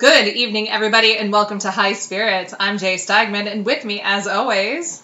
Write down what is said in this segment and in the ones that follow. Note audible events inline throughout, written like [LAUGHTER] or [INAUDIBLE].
Good evening, everybody, and welcome to High Spirits. I'm Jay Steigman, and with me, as always,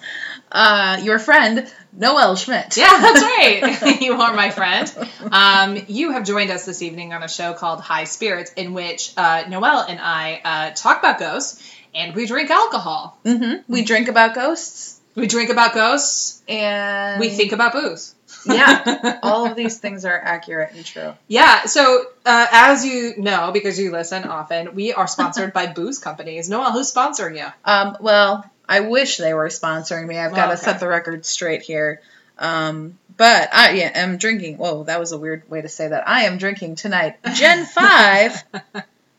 Uh, your friend, Noel Schmidt. yeah, that's right. [LAUGHS] you are my friend. Um, you have joined us this evening on a show called High Spirits, in which uh, Noelle and I uh, talk about ghosts and we drink alcohol. hmm We drink about ghosts We drink about ghosts. and We think about booze. Yeah, [LAUGHS] all of these things are accurate and true. Yeah, so uh, as you know, because you listen often, we are sponsored by booze companies. Noelle, who's sponsoring you? Um, well, I wish they were sponsoring me. I've got Oh, to okay. set the record straight here. Um, but I yeah, am drinking. Whoa, that was a weird way to say that. I am drinking tonight Gen [LAUGHS] Five.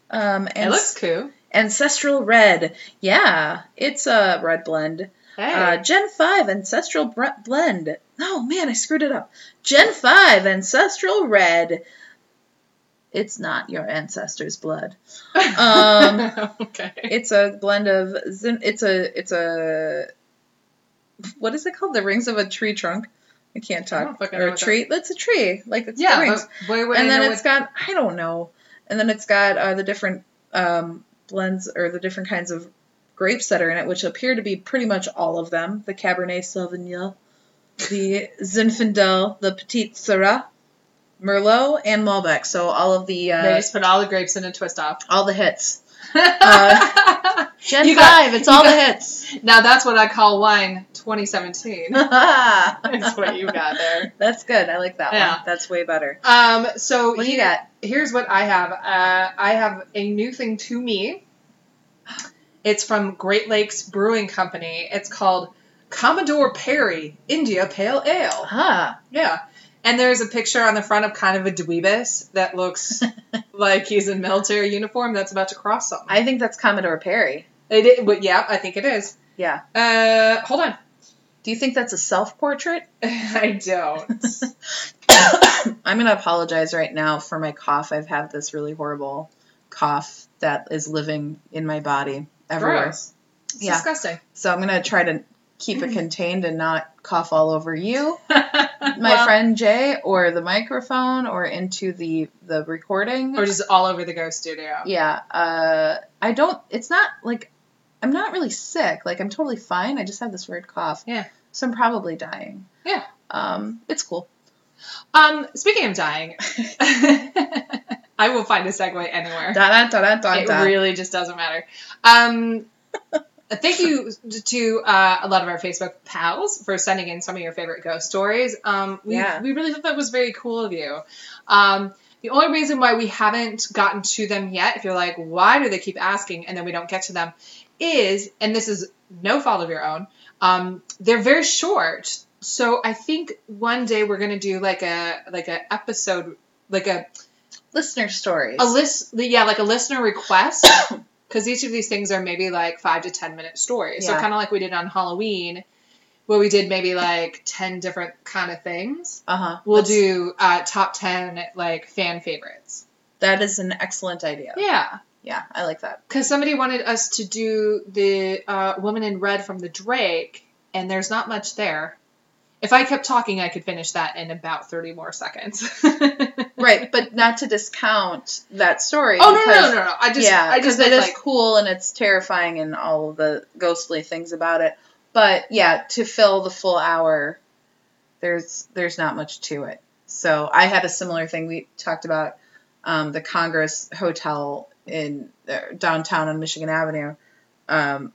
Um, It looks cool. Ancestral Red. Yeah, it's a red blend. Hey. Uh, Gen 5 Ancestral Bre- Blend. Oh man, I screwed it up. Gen 5 Ancestral Red. It's not your ancestors' blood. Um, [LAUGHS] okay. it's a blend of it's a it's a what is it called? The rings of a tree trunk. I can't I talk. know Or a that- tree. It's a tree. Like it's Yeah, rings. and I then it's got I don't know. And then it's got uh, the different um, blends or the different kinds of grapes that are in it, which appear to be pretty much all of them: the Cabernet Sauvignon, the Zinfandel, the Petite Sirah, Merlot, and Malbec. So all of the they uh, just put all the grapes in a twist off. all the hits. [LAUGHS] Uh, Gen You got- five, it's you all the hits. now that's what I call wine 2017. That's [LAUGHS] That's what you got there. That's good. I like that Yeah. one. That's way better. Um, so What do you got? Here's what I have. Uh, I have a new thing to me. It's from Great Lakes Brewing Company. It's called Commodore Perry India Pale Ale. Ah, Yeah. And there's a picture on the front of kind of a dweebus that looks [LAUGHS] like he's in military uniform that's about to cross something. I think that's Commodore Perry. It is, but yeah, I think it is. Yeah. Uh, hold on. Do you think that's a self portrait? [LAUGHS] I don't. [COUGHS] I'm gonna apologize right now for my cough. I've had this really horrible cough that is living in my body everywhere. Gross. It's Yeah. disgusting. So I'm gonna try to keep it [LAUGHS] contained and not cough all over you, [LAUGHS] my Well, friend Jay, or the microphone, or into the the recording. Or just all over the ghost studio. yeah. Uh, I don't. It's not like I'm not really sick. Like I'm totally fine. I just have this weird cough. Yeah. So I'm probably dying. Yeah. Um, it's cool. Um, speaking of dying, [LAUGHS] I will find a segue anywhere. Da, da, da, It really just doesn't matter. Um, [LAUGHS] thank you to uh, a lot of our Facebook pals for sending in some of your favorite ghost stories. Um, we, Yeah. we really thought that was very cool of you. Um, the only reason why we haven't gotten to them yet, if you're like, why do they keep asking and then we don't get to them, is, and this is no fault of your own, um, they're very short. So I think one day we're gonna do like a like a episode like a Listener stories. a list yeah like a listener request [COUGHS] because each of these things are maybe like five to ten minute stories so kind of like we did on halloween where we did maybe like 10 different kind of things Uh huh. we'll do uh, top 10 like fan favorites That is an excellent idea. yeah Yeah, I like that. because somebody wanted us to do the uh, woman in red from the drake and there's not much there if i kept talking i could finish that in about 30 more seconds [LAUGHS] Right, but not to discount that story. oh no, no because- no no no i just yeah, i just because it meant is like cool and it's terrifying and all of the ghostly things about it. But yeah, to fill the full hour, there's there's not much to it. So I had a similar thing. We talked about um, the Congress Hotel in uh, downtown on Michigan Avenue. Um,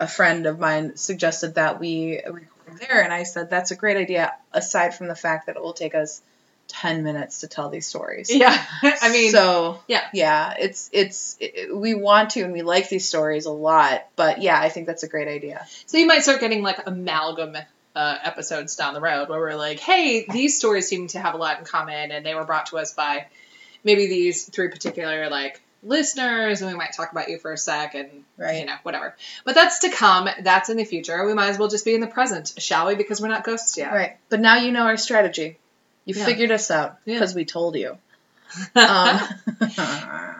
a friend of mine suggested that we record there, and I said that's a great idea. Aside from the fact that it will take us ten minutes to tell these stories. yeah [LAUGHS] i mean so yeah. yeah, it's it's it, we want to and we like these stories a lot, but yeah, I think that's a great idea. So you might start getting like amalgam uh, episodes down the road where we're like, hey, these stories seem to have a lot in common, and they were brought to us by maybe these three particular like listeners, and we might talk about you for a sec, and Right. you know whatever. But that's to come. That's in the future. We might as well just be in the present, shall we? Because we're not ghosts yet. Right, but now you know our strategy. You Yeah. figured us out Yeah. because we told you. [LAUGHS] Um, [LAUGHS]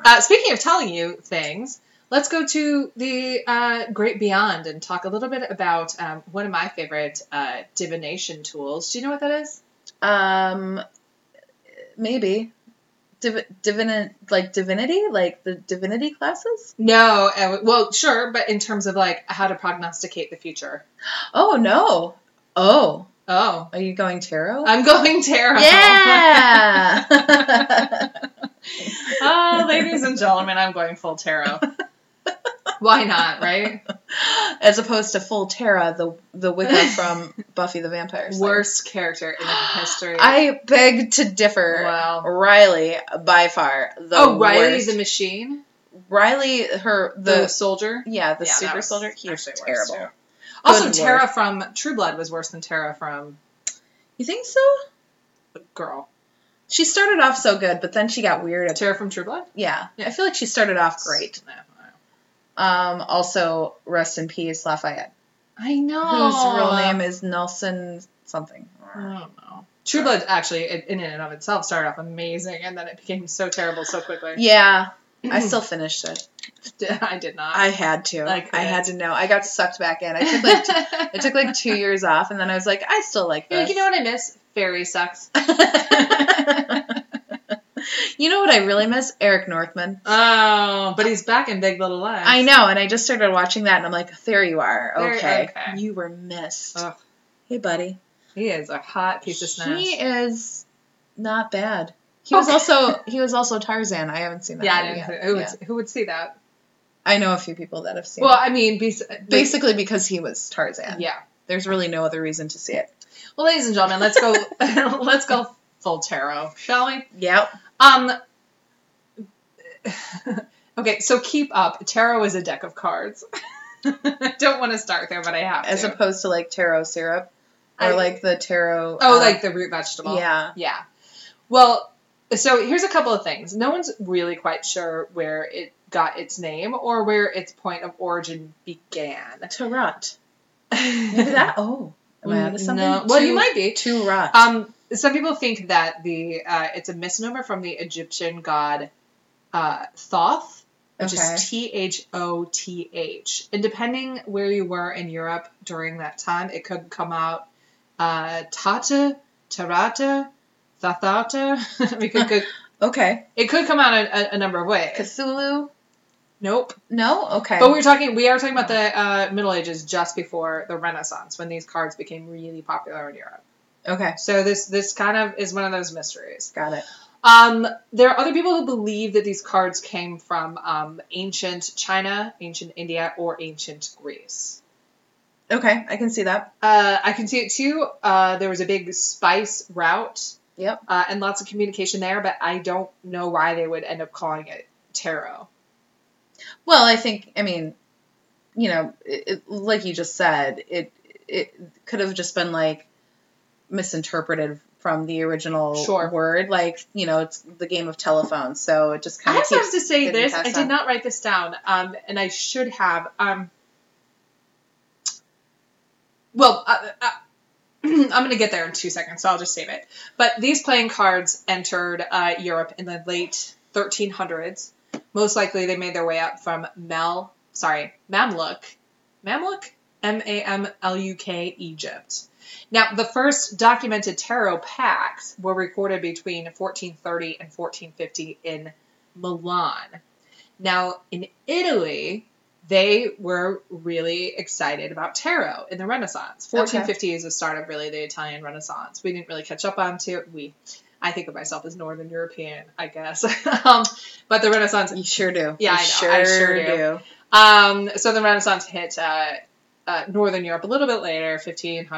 Uh, speaking of telling you things, let's go to the uh, Great Beyond and talk a little bit about um, one of my favorite uh, divination tools. Do you know what that is? um, maybe Div- divini- like divinity, like the divinity classes. No, well, sure, but in terms of like how to prognosticate the future. [GASPS] Oh no! Oh, Oh, are you going tarot? I'm going tarot. yeah. oh, [LAUGHS] ladies and gentlemen, I'm going full tarot. [LAUGHS] Why not, right? As opposed to full Tara, the the Wicca [LAUGHS] from Buffy the Vampire Slayer. Worst character in history. I beg to differ. Wow. Riley, by far the oh, Riley worst. the machine, Riley, her the, the, soldier. yeah the Yeah, super soldier. He was terrible. too. Also, Good Tara lord. from True Blood was worse than Tara from You think so? Girl. She started off so good, but then she got weird. At, Tara from True Blood. yeah, Yeah. I feel like she started off great. No, Um, also, rest in peace, Lafayette, I know. whose real name is Nelson something. I don't know. True Blood actually, in in and of itself, started off amazing, and then it became so terrible so quickly. [LAUGHS] Yeah, [CLEARS THROAT] I still finished it. I did not. I had to. Like I had to know. I got sucked back in. I took like t- [LAUGHS] I took like two years off, and then I was like, I still like You're like, this. you know what I miss? Fairy sucks. [LAUGHS] you know what I really miss? Eric Northman. Oh, but he's back in Big Little Lies. I know, and I just started watching that, and I'm like, there you are. Okay, okay. you were missed. Ugh. Hey, buddy. He is a hot piece of snatch. He is not bad. He oh. was also he was also Tarzan. I haven't seen that. yeah, I didn't, yet. who, would, Yeah. who would see that? I know a few people that have seen Well, it. I mean, bas- Basically because he was Tarzan. yeah. There's really no other reason to see it. Well, ladies and gentlemen, let's go. [LAUGHS] let's go full tarot, shall we? Yep. Um. [LAUGHS] okay, so keep up. Tarot is a deck of cards. [LAUGHS] I don't want to start there, but I have As to. opposed to like taro syrup. Or I- like the taro oh, uh, like the root vegetable. Yeah. Yeah. Well, so here's a couple of things. No one's really quite sure where it got its name or where its point of origin began. To Tarot. [LAUGHS] Maybe that oh. Am I onto something? No. Well, you might be. Turat. Um, some people think that the uh, it's a misnomer from the Egyptian god uh, Thoth, which Okay. is T H O T H. And depending where you were in Europe during that time, it could come out uh, Tata, Tarata, Thathata. [LAUGHS] it, could, could, [LAUGHS] okay. it could come out a, a, a number of ways. Cthulhu? Nope. No? Okay. But we're talking. We are talking about the uh, Middle Ages, just before the Renaissance, when these cards became really popular in Europe. Okay. So this this kind of is one of those mysteries. Got it. Um, there are other people who believe that these cards came from um, ancient China, ancient India, or ancient Greece. Okay. I can see that. Uh, I can see it too. Uh, there was a big spice route Yep. uh, and lots of communication there, but I don't know why they would end up calling it tarot. Well, I think, I mean, you know, it, it, like you just said, it it could have just been like misinterpreted from the original Sure. word. Like, you know, it's the game of telephone, so it just kind of also have to say this. I did on. not write this down, um, and I should have. Um, well, uh, uh, [CLEARS THROAT] I'm going to get there in two seconds, so I'll just save it. But these playing cards entered uh, Europe in the late 1300s. Most likely, they made their way up from Mel, sorry, Mamluk, Mamluk, M A M L U K, Egypt. Now, the first documented tarot packs were recorded between 1430 and 1450 in Milan. Now, in Italy, they were really excited about tarot in the Renaissance. 1450 is the start of really the Italian Renaissance. We didn't really catch up on to we. I think of myself as Northern European, I guess. [LAUGHS] um, but the Renaissance You sure do. Yeah, You I know. Sure, I sure do. do. um, so the Renaissance hit uh, uh, Northern Europe a little bit later, 1500s,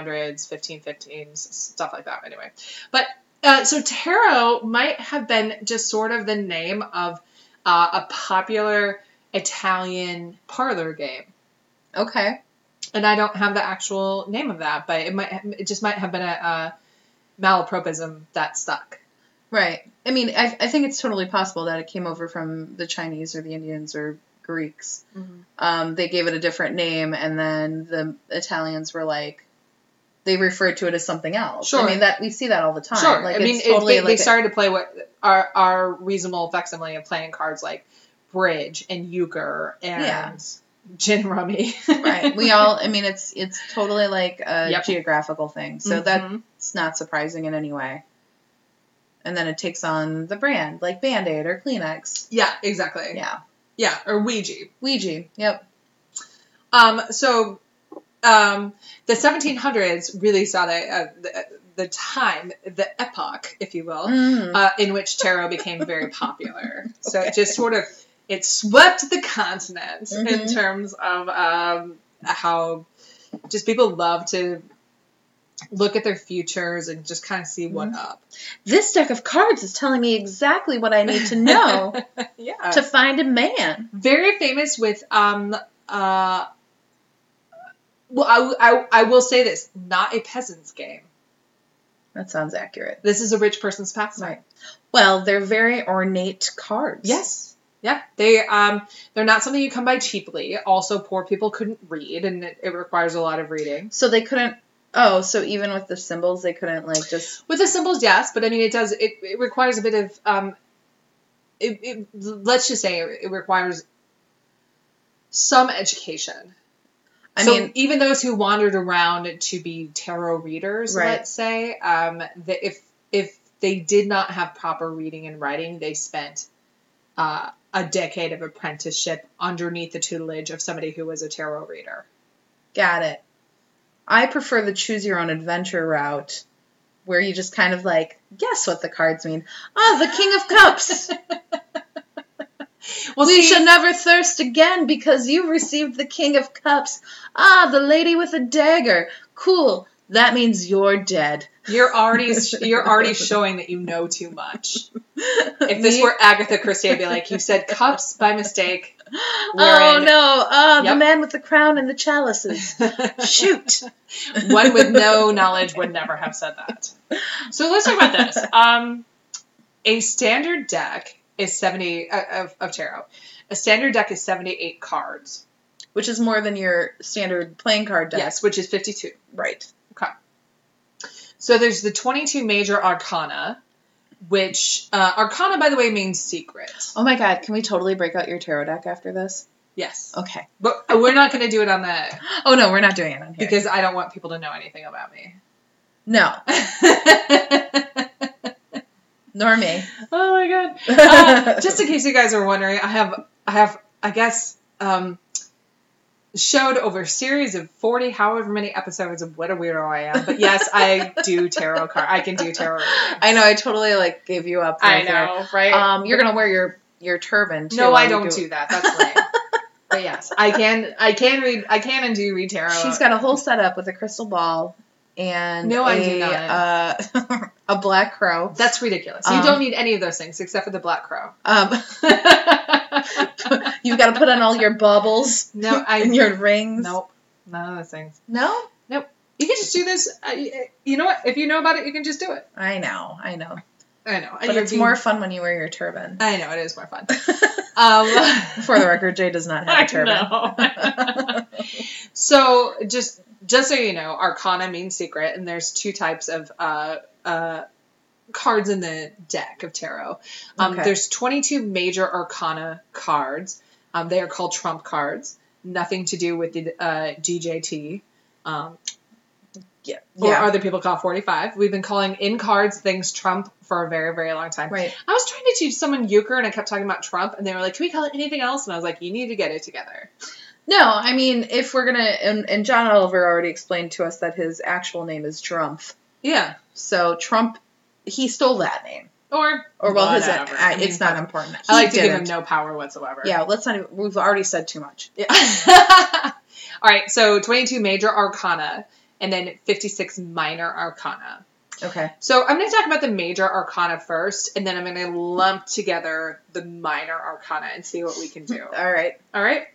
1515s, stuff like that. Anyway, but uh, so tarot might have been just sort of the name of uh, a popular Italian parlor game, Okay. and I don't have the actual name of that, but it might it just might have been a, a malapropism that stuck. Right. I mean, I, I think it's totally possible that it came over from the Chinese or the Indians or Greeks. Um, they gave it a different name, and then the Italians were like, they referred to it as something else. Sure. I mean, that we see that all the time. Sure. Like, I mean, it's it- totally they, they like a- started to play what are are reasonable facsimile of playing cards like bridge and euchre and Yeah. gin rummy. [LAUGHS] right. We all. I mean, it's it's totally like a Yep. geographical thing. So Mhm. that's not surprising in any way. and then it takes on the brand, like Band Aid or Kleenex. Yeah, exactly. Yeah. Yeah, or Ouija. Ouija. Yep. Um, so um, the 1700s really saw the, uh, the the time, the epoch, if you will, Mm. uh, in which tarot became very popular. [LAUGHS] So Okay. it just sort of it swept the continent in Mhm. terms of um, how just people love to look at their futures and just kind of see what Mhm. up. This deck of cards is telling me exactly what I need to know [LAUGHS] yeah. to find a man. very famous with um uh well I, I, I will say this not a peasant's game That sounds accurate. this is a rich person's pastime Right. Well, they're very ornate cards. yes yeah they um they're not something you come by cheaply also poor people couldn't read and it, it requires a lot of reading So they couldn't. Oh, so even with the symbols, they couldn't like just. with the symbols yes but i mean it does it, it requires a bit of um it, it let's just say it, it requires some education I so mean, even those who wandered around to be tarot readers, Right. let's say, um, that if if they did not have proper reading and writing, they spent uh, a decade of apprenticeship underneath the tutelage of somebody who was a tarot reader. got it. I prefer the choose your own adventure route, where you just kind of like guess what the cards mean. Ah, the King of Cups. [LAUGHS] Well, we see, shall never thirst again because you received the King of Cups. Ah, the lady with a dagger. Cool. That means you're dead. you're already [LAUGHS] you're already showing that you know too much. If this were Agatha Christie, I'd be like, you said cups by mistake. oh no! Ah, the man with the crown and the chalices. [LAUGHS] Shoot. One with no knowledge would never have said that. So let's talk about this. Um, a standard deck is 70 uh, of, of tarot. A standard deck is 78 cards. Which is more than your standard playing card deck. Yes, which is 52. Right. So there's the 22 major arcana, which uh, arcana, by the way, means secret. Oh my god, can we totally break out your tarot deck after this? Yes. Okay. But we're not going to do it on the [GASPS] Oh no, we're not doing it on here. because I don't want people to know anything about me. no, [LAUGHS] nor me. Oh my god. [LAUGHS] Uh, just in case you guys are wondering, I have I have I guess um showed over a series of 40 however many episodes of what a weirdo I am. But yes, I do tarot card. I can do tarot. readings. I know. I totally like gave you up. I right there. know, right? Um, you're gonna wear your your turban. Too no, I don't do that. [LAUGHS] That's lame. but yes, I can I can read I can and do read tarot. She's got a whole setup with a crystal ball and No, I a, do not. Uh, [LAUGHS] a black crow. That's ridiculous. You Um, don't need any of those things except for the black crow. Um, [LAUGHS] [LAUGHS] you got to put on all your baubles no, I and your rings. nope. None of those things. No. Nope. You can just do this. Uh, you know what? If you know about it, you can just do it. I know. I know. I know. But it's more fun when you wear your turban. I know it is more fun. Um, For the record, Jay does not have a turban. know. so just just so you know, Arcana means secret, and there's two types of uh, uh, cards in the deck of tarot. Um, Okay. There's 22 major Arcana cards. Um, they are called trump cards. Nothing to do with the uh, DJT. Um, yeah. or Yeah. other people call 45. We've been calling in cards things Trump for a very, very long time. Right. I was trying to teach someone euchre and I kept talking about Trump and they were like, can we call it anything else? And I was like, you need to get it together. No, I mean, if we're gonna, and, and John Oliver already explained to us that his actual name is Trump. Yeah. So Trump, he stole that name, Or, or well, his. Uh, I, I mean, it's not important. I like He to give him no power whatsoever. Yeah, let's not. Even, we've already said too much. Yeah. [LAUGHS] All right. So 22 major arcana and then 56 minor arcana. Okay. So I'm going to talk about the major arcana first, and then I'm going to lump together the minor arcana and see what we can do. All right. All right.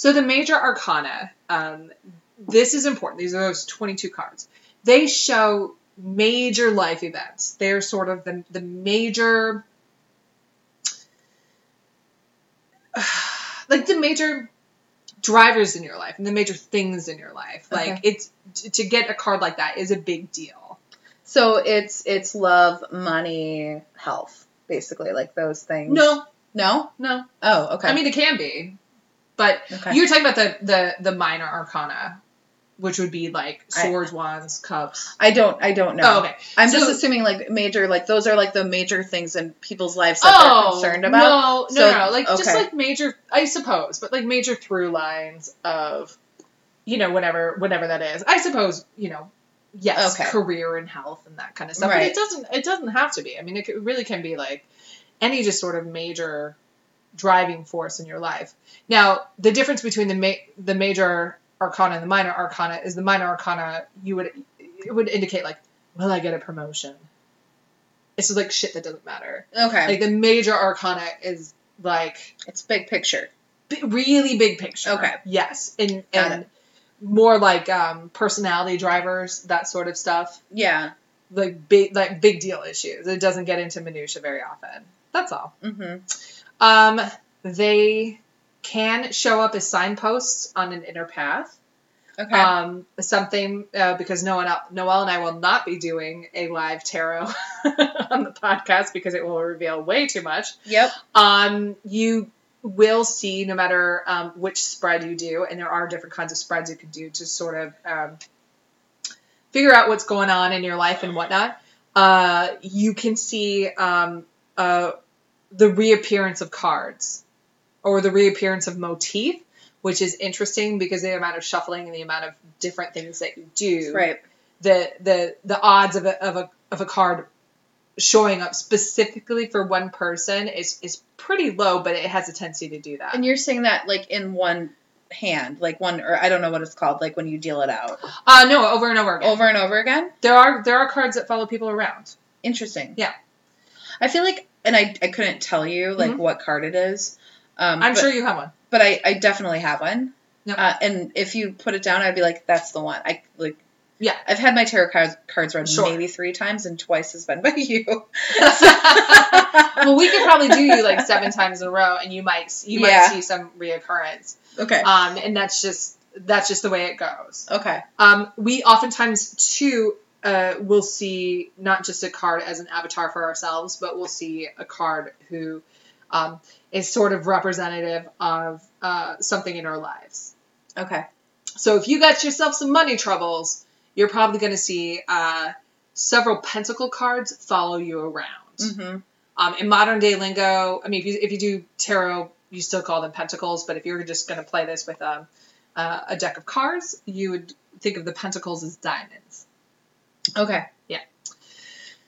So the major arcana, um, this is important. These are those 22 cards. They show major life events. They're sort of the, the major, [SIGHS] like the major drivers in your life and the major things in your life. Like Okay. it's to get a card like that is a big deal. So it's it's love, money, health, basically, like those things. No, No. no. Oh, okay. I mean, it can be, but okay. you're talking about the the the minor arcana, which would be like I- swords, wands, cups. I don't. I don't know. Oh, okay. I'm just assuming like major, like those are like the major things in people's lives that they're oh, concerned about. Oh, No, no, So, no, like just like major, I suppose, but like major through lines of, you know, whatever, whatever that is. I suppose, you know, yes, Okay. career and health and that kind of stuff. But it doesn't, it doesn't have to be. I mean, it really can be like any just sort of major driving force in your life. Now, the difference between the ma- the major arcana and the minor arcana is the minor arcana you would it would indicate like, will I get a promotion? It's just like shit that doesn't matter. Okay, Like the major arcana is like it's big picture. b- really big picture. Okay. Yes, and Got and more like um, personality drivers, that sort of stuff. Yeah. Like big like big deal issues. It doesn't get into minutia very often. That's all. hmm Um, they can show up as signposts on an inner path. Okay. Um, something uh, because Noel, Noel and I will not be doing a live tarot [LAUGHS] on the podcast because it will reveal way too much. yep. Um, you will see no matter um, which spread you do, and there are different kinds of spreads you can do to sort of um, figure out what's going on in your life and whatnot. Uh, you can see um, uh, the reappearance of cards or the reappearance of motif, which is interesting because the amount of shuffling and the amount of different things that you do Right. the the the odds of a of a of a card showing up specifically for one person is is pretty low, but it has a tendency to do that. And you're saying that like in one hand, like one, or I don't know what it's called, like when you deal it out Uh no, over and over again. over and over again. There are there are cards that follow people around. Interesting. Yeah. I feel like, and I, I couldn't tell you like Mhm. what card it is. Um, I'm but, sure you have one. but I, I definitely have one. Yep. Uh, and if you put it down, I'd be like, that's the one. I like. Yeah. I've had my tarot cards cards read Sure. maybe three times, and twice has been by you. [LAUGHS] [LAUGHS] well, we could probably do you like seven times in a row, and you might you Yeah. might see some reoccurrence. okay. Um, and that's just that's just the way it goes. okay. Um, we oftentimes too uh, will see not just a card as an avatar for ourselves, but we'll see a card who um, is sort of representative of uh, something in our lives. Okay. So if you got yourself some money troubles, you're probably going to see uh, several pentacle cards follow you around. hmm Um, in modern day lingo, I mean, if you, if you do tarot, you still call them pentacles, but if you're just going to play this with um, uh, a deck of cards, you would think of the pentacles as diamonds. Okay. Yeah.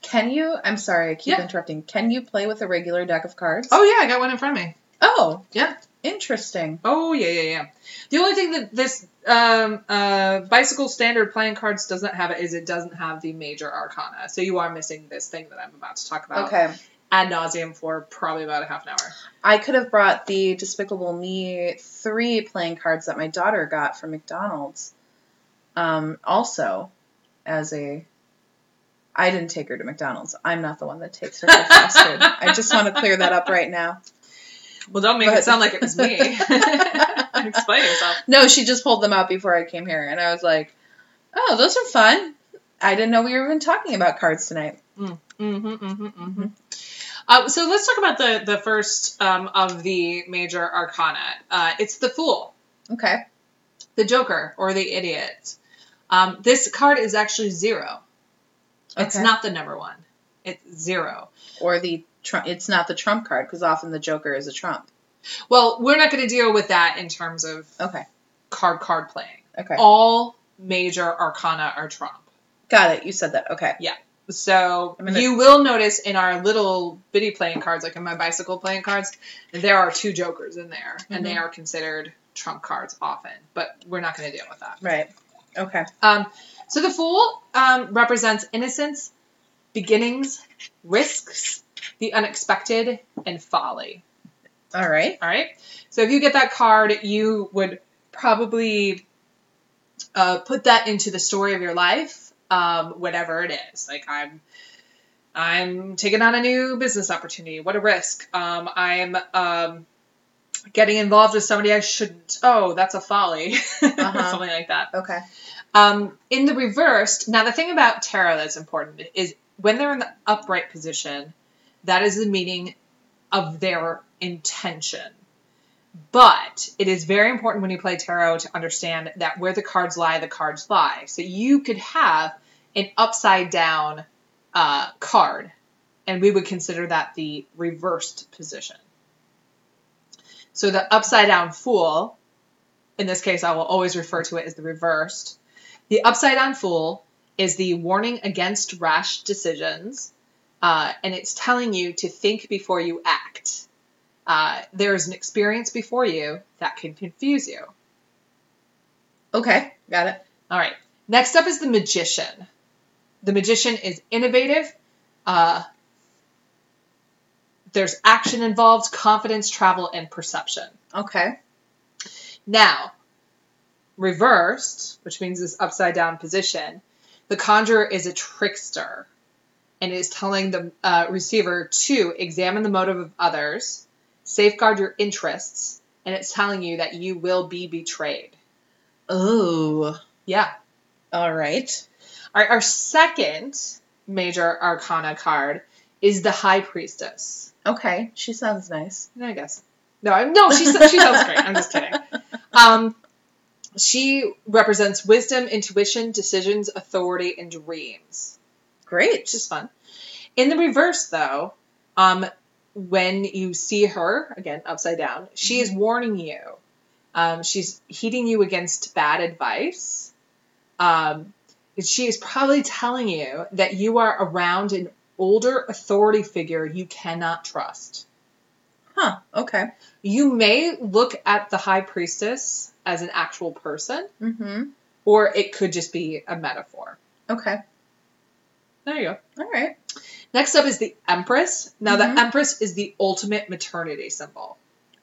Can you? I'm sorry, I keep Yeah. interrupting. Can you play with a regular deck of cards? Oh yeah, I got one in front of me. Oh, Yeah. interesting. Oh yeah, yeah, yeah. The only thing that this um, uh, bicycle standard playing cards doesn't have is it doesn't have the major arcana. So you are missing this thing that I'm about to talk about Okay. ad nauseum for probably about a half an hour. I could have brought the Despicable Me three playing cards that my daughter got from McDonald's. Um, also, as a, I didn't take her to McDonald's. I'm not the one that takes her to fast food. I just want to clear that up right now. Well, don't make But- it sound like it was me. [LAUGHS] [LAUGHS] Explain yourself. No, she just pulled them out before I came here, and I was like, "Oh, those are fun." I didn't know we were even talking about cards tonight. Mm-hmm, mm-hmm, mm-hmm. Uh, so let's talk about the the first um, of the major arcana. Uh, it's the Fool. Okay. the Joker or the Idiot. Um, this card is actually zero. It's not the number one. It's zero. Or the Trump. It's not the Trump card because often the Joker is a Trump. Well, we're not going to deal with that in terms of Okay. card card playing. Okay. All major arcana are Trump. Got it. You said that. Okay. Yeah. So gonna- you will notice in our little bitty playing cards, like in my bicycle playing cards, there are two jokers in there, and they Mhm. are considered trump cards often. But we're not going to deal with that. Right. Okay. Um, so the Fool um, represents innocence, beginnings, risks, the unexpected, and folly. All right. All right. So if you get that card, you would probably uh, put that into the story of your life, um, whatever it is. Like I'm, I'm taking on a new business opportunity. What a risk. Um, I'm um, getting involved with somebody I shouldn't. Oh, that's a folly. [LAUGHS] Uh-huh. Something like that. Okay. Um, in the reversed, now the thing about tarot that's important is when they're in the upright position, that is the meaning of their intention. But it is very important when you play tarot to understand that where the cards lie, the cards lie. So you could have an upside down uh, card, and we would consider that the reversed position. So the upside down fool, in this case, I will always refer to it as the reversed. The upside down fool is the warning against rash decisions, uh, and it's telling you to think before you act. Uh, there is an experience before you that can confuse you. Okay, got it. All right. Next up is the magician. The magician is innovative. Uh, there's action involved, confidence, travel, and perception. Okay. Now, reversed, which means this upside down position, the conjurer is a trickster and is telling the uh, receiver to examine the motive of others, safeguard your interests, and it's telling you that you will be betrayed. Oh. Yeah. All right. All right, our second major arcana card is the High Priestess. Okay. She sounds nice. I guess. No, no, she she sounds great. I'm just kidding. [LAUGHS] Um, she represents wisdom, intuition, decisions, authority, and dreams, Great. which is fun. In the reverse, though, um, when you see her again upside down, she is warning you. Um, she's heating you against bad advice. Um, she is probably telling you that you are around an older authority figure you cannot trust. Huh. Okay. You may look at the high priestess as an actual person, Mm-hmm. or it could just be a metaphor. Okay. There you go. All right. Next up is the Empress. Now, Mhm. the Empress is the ultimate maternity symbol.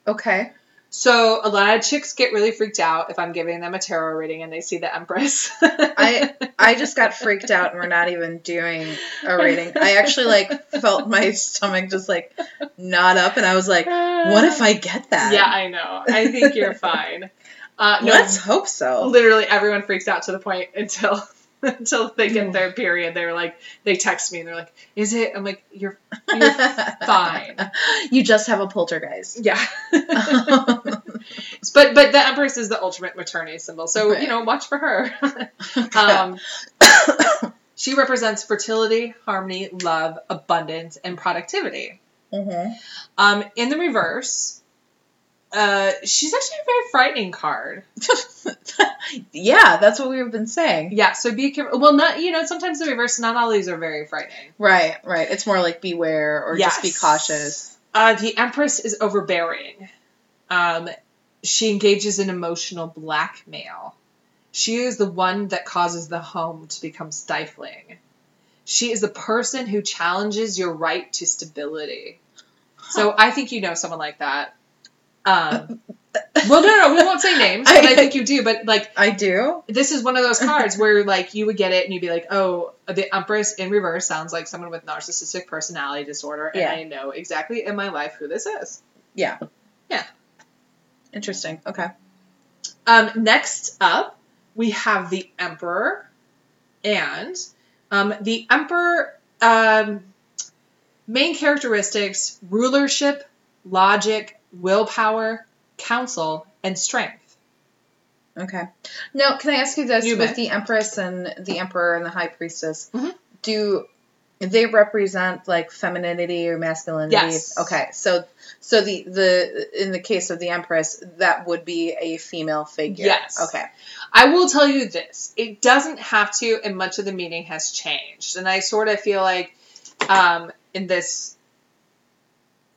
Okay. So, a lot of chicks get really freaked out if I'm giving them a tarot reading and they see the Empress. I [LAUGHS] I just got freaked out and we're not even doing a reading. I actually like felt my stomach just like knot up and I was like, what if I get that? Yeah, I know. I think you're fine. Uh, no, Let's hope so. literally everyone freaks out to the point until [LAUGHS] until they get their period. They're like, they text me and they're like, "Is it?" I'm like, "You're you're [LAUGHS] fine." You just have a poltergeist. Yeah. [LAUGHS] but but the Empress is the ultimate maternity symbol, so Right. you know, watch for her. um, [COUGHS] she represents fertility, harmony, love, abundance, and productivity. hmm Um, in the reverse, uh, she's actually a very frightening card. [LAUGHS] yeah, that's what we've been saying. Yeah, so be careful. Well, not you know, sometimes the reverse. Not all these are very frightening. Right, right. It's more like beware or just be cautious. Uh, the Empress is overbearing. Um, she engages in emotional blackmail. She is the one that causes the home to become stifling. She is the person who challenges your right to stability. So I think you know someone like that. Um, well, no, no, we won't say names, but [LAUGHS] I think you do. But like, I do. this is one of those cards [LAUGHS] where like you would get it and you'd be like, oh, the Empress in reverse sounds like someone with narcissistic personality disorder, and Yeah. I know exactly in my life who this is. Yeah. Yeah. Interesting. Okay. Um, next up, we have the Emperor, and um, the Emperor um, main characteristics: rulership, logic, willpower, counsel, and strength. Okay. Now, can I ask you this You with may. the Empress and the Emperor and the High Priestess? Mhm. Do they represent like femininity or masculinity? Yes. Okay. So so the the in the case of the Empress, that would be a female figure. Yes. Okay. I will tell you this: it doesn't have to, and much of the meaning has changed. And I sort of feel like um, in this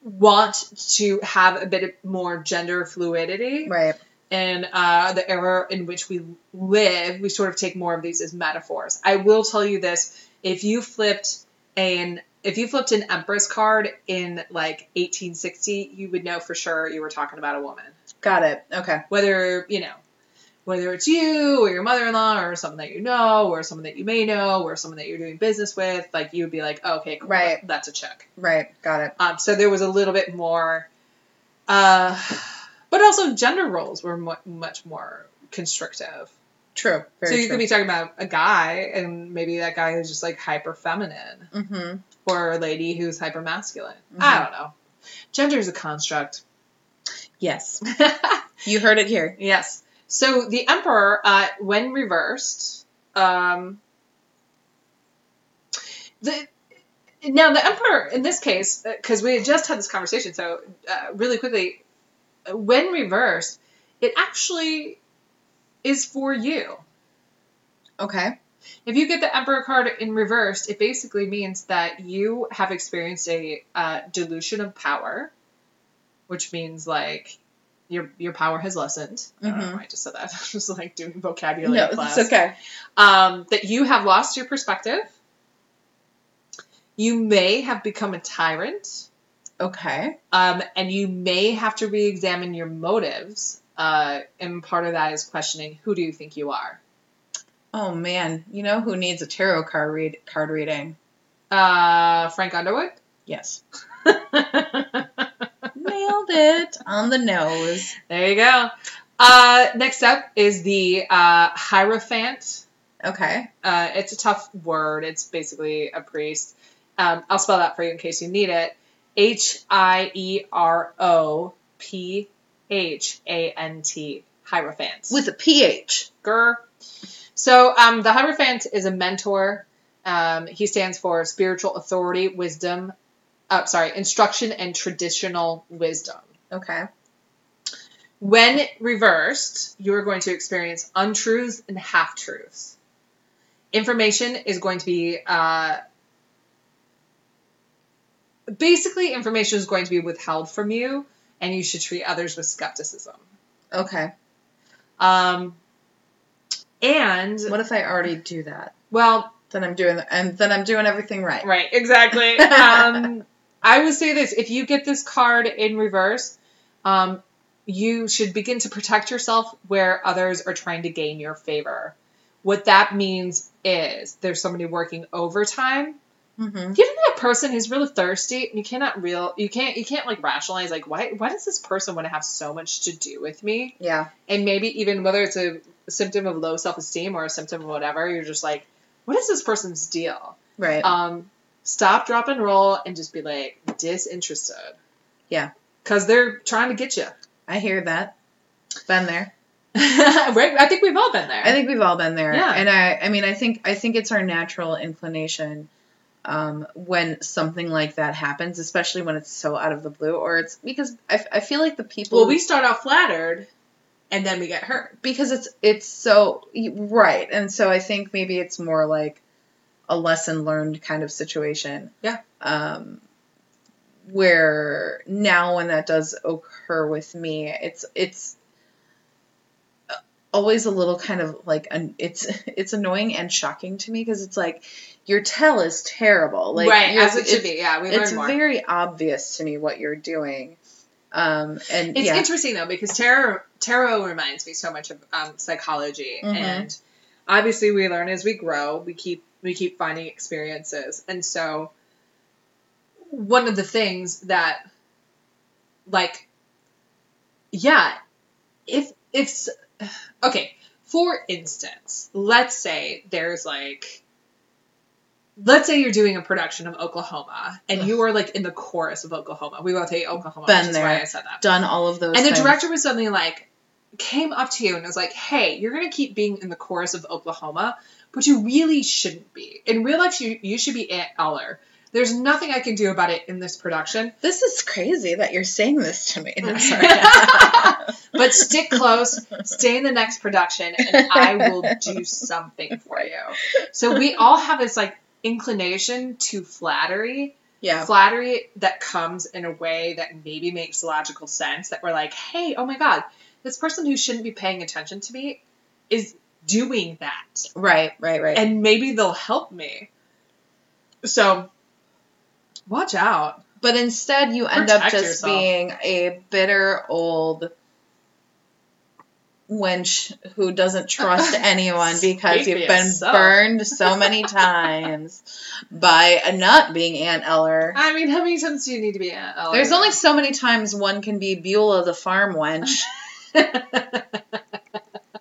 want to have a bit more gender fluidity. Right. in uh, the era in which we live, we sort of take more of these as metaphors. I will tell you this: if you flipped an if you flipped an Empress card in like 1860, you would know for sure you were talking about a woman. Got it. Okay. Whether you know, whether it's you or your mother-in-law or someone that you know or someone that you may know or someone that you're doing business with, like you would be like, oh, okay, cool, Right. that's a check Right. Got it. Um, so there was a little bit more, uh, but also gender roles were mu- much more constrictive. True. Very so you true. could be talking about a guy, and maybe that guy is just like hyper feminine, mm-hmm. or a lady who's hyper masculine. I Mhm. don't know. Gender is a construct. Yes. [LAUGHS] You heard it here. yes. So the Emperor, uh, when reversed, um, the now the Emperor in this case, because we had just had this conversation, so uh, really quickly, uh, when reversed, it actually is for you. Okay. If you get the Emperor card in reversed, it basically means that you have experienced a uh, dilution of power, which means like your your power has lessened. I don't know Mhm. why I just said that. [LAUGHS] I was just like doing vocabulary No, class. it's okay. Um, that you have lost your perspective. You may have become a tyrant, Okay. um, and you may have to re-examine your motives. Uh, and part of that is questioning who do you think you are. Oh man, you know who needs a tarot card read card reading? Uh, Frank Underwood. Yes. [LAUGHS] Nailed it on the nose. There you go. Uh, next up is the uh, Hierophant. Okay. Uh, it's a tough word. It's basically a priest. Um, I'll spell that for you in case you need it. H I E R O P H A N T. Hierophant. With a PH. Grr. So um, the Hierophant is a mentor. Um, he stands for spiritual authority, wisdom. Uh, sorry, instruction and traditional wisdom. Okay. When reversed, you are going to experience untruths and half truths. Information is going to be uh, basically information is going to be withheld from you, and you should treat others with skepticism. Okay. Um, and What if I already do that? well, Then I'm doing and then I'm doing everything right. right, exactly. [LAUGHS] um, I would say this: if you get this card in reverse, um, you should begin to protect yourself where others are trying to gain your favor. What that means is there's somebody working overtime. Mm-hmm. Given that person who's really thirsty, you cannot real, you can't, you can't like rationalize like why, why does this person want to have so much to do with me? Yeah. And maybe even whether it's a symptom of low self esteem or a symptom of whatever, you're just like, what is this person's deal? Right. um, stop, drop, and roll, and just be like disinterested. Yeah. because they're trying to get you. I hear that. Been there. [LAUGHS] right? I think we've all been there. I think we've all been there. Yeah. And I I mean I think I think it's our natural inclination um, when something like that happens, especially when it's so out of the blue, or it's because I, I feel like the people well, we start out flattered, and then we get hurt. because it's it's so right, and so I think maybe it's more like a lesson learned kind of situation. Yeah. Um, where now when that does occur with me, it's it's always a little kind of like an it's [LAUGHS] it's annoying and shocking to me because it's like your tell is terrible like right, as it should it's- be. Yeah, we it's learn more. very obvious to me what you're doing um and It's yeah interesting though because tarot tarot reminds me so much of um, psychology, Mhm. and obviously we learn as we grow. We keep we keep finding experiences, and so one of the things that, like, yeah, if it's [SIGHS] okay. For instance, let's say there's like. Let's say you're doing a production of Oklahoma and you are like in the chorus of Oklahoma. We will say Oklahoma, Been there. why I said that done all of those and the things. director was suddenly like came up to you and was like hey you're going to keep being in the chorus of oklahoma but you really shouldn't be. In real life you, you should be aunt eller. There's nothing i can do about it in this production. This is crazy that you're saying this to me. No, [LAUGHS] sorry. [LAUGHS] But stick close stay in the next production and i will do something for you. So we all have this like inclination to flattery. Yeah. Flattery that comes in a way that maybe makes logical sense that we're like hey oh my god this person who shouldn't be paying attention to me is doing that right right right and maybe they'll help me so watch out but instead you end up just yourself. being a bitter old wench who doesn't trust [LAUGHS] anyone because you've been yourself. burned so many [LAUGHS] times by a nut being Aunt Eller. i mean how many times do you need to be aunt Eller? There's only so many times one can be Beulah the farm wench [LAUGHS]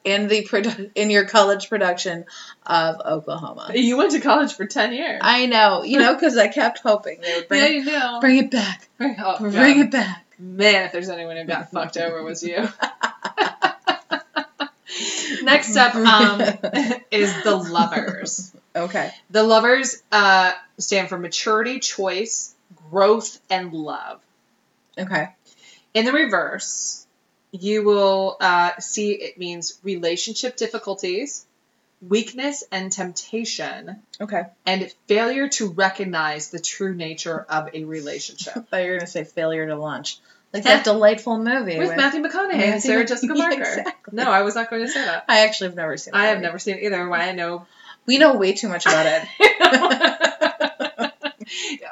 in the produ- in your college production of Oklahoma. you went to college for 10 years I know, you know, because I kept hoping they would bring yeah it, you know bring it back, bring, oh, bring it back. Man, if there's anyone who got fucked over, it was you. [LAUGHS] Next up um, is the lovers. Okay. The lovers uh, stand for maturity, choice, growth, and love. Okay. In the reverse, you will uh, see it means relationship difficulties, weakness and temptation, Okay. and failure to recognize the true nature of a relationship. [LAUGHS] I thought you were gonna say failure to launch. Like that delightful movie With Matthew McConaughey and Sarah Jessica [LAUGHS] Yeah, Parker. exactly. No, I was not going to say that. I actually have never seen. I have never seen it either. Why I know. We know way too much about it. [LAUGHS]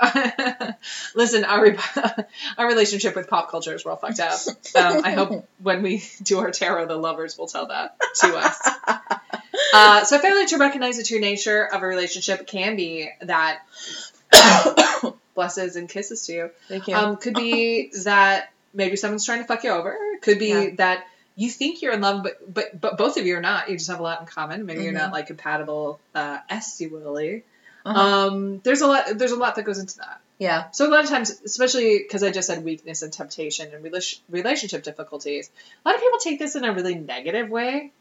[LAUGHS] Listen, our [LAUGHS] our relationship with pop culture is real fucked up. Um, I hope [LAUGHS] when we do our tarot, the lovers will tell that to us. Uh, so, failure to recognize the true nature of a relationship can be that [COUGHS] blesses and kisses to you. Thank you. Um, could be [COUGHS] that maybe someone's trying to fuck you over. Could be Yeah. that you think you're in love, but but but both of you are not. You just have a lot in common. Maybe you're Mhm. not like compatible uh, essually. Uh-huh. Um, there's a lot. There's a lot that goes into that. yeah. So a lot of times, especially because I just said weakness and temptation and rela- relationship difficulties, a lot of people take this in a really negative way.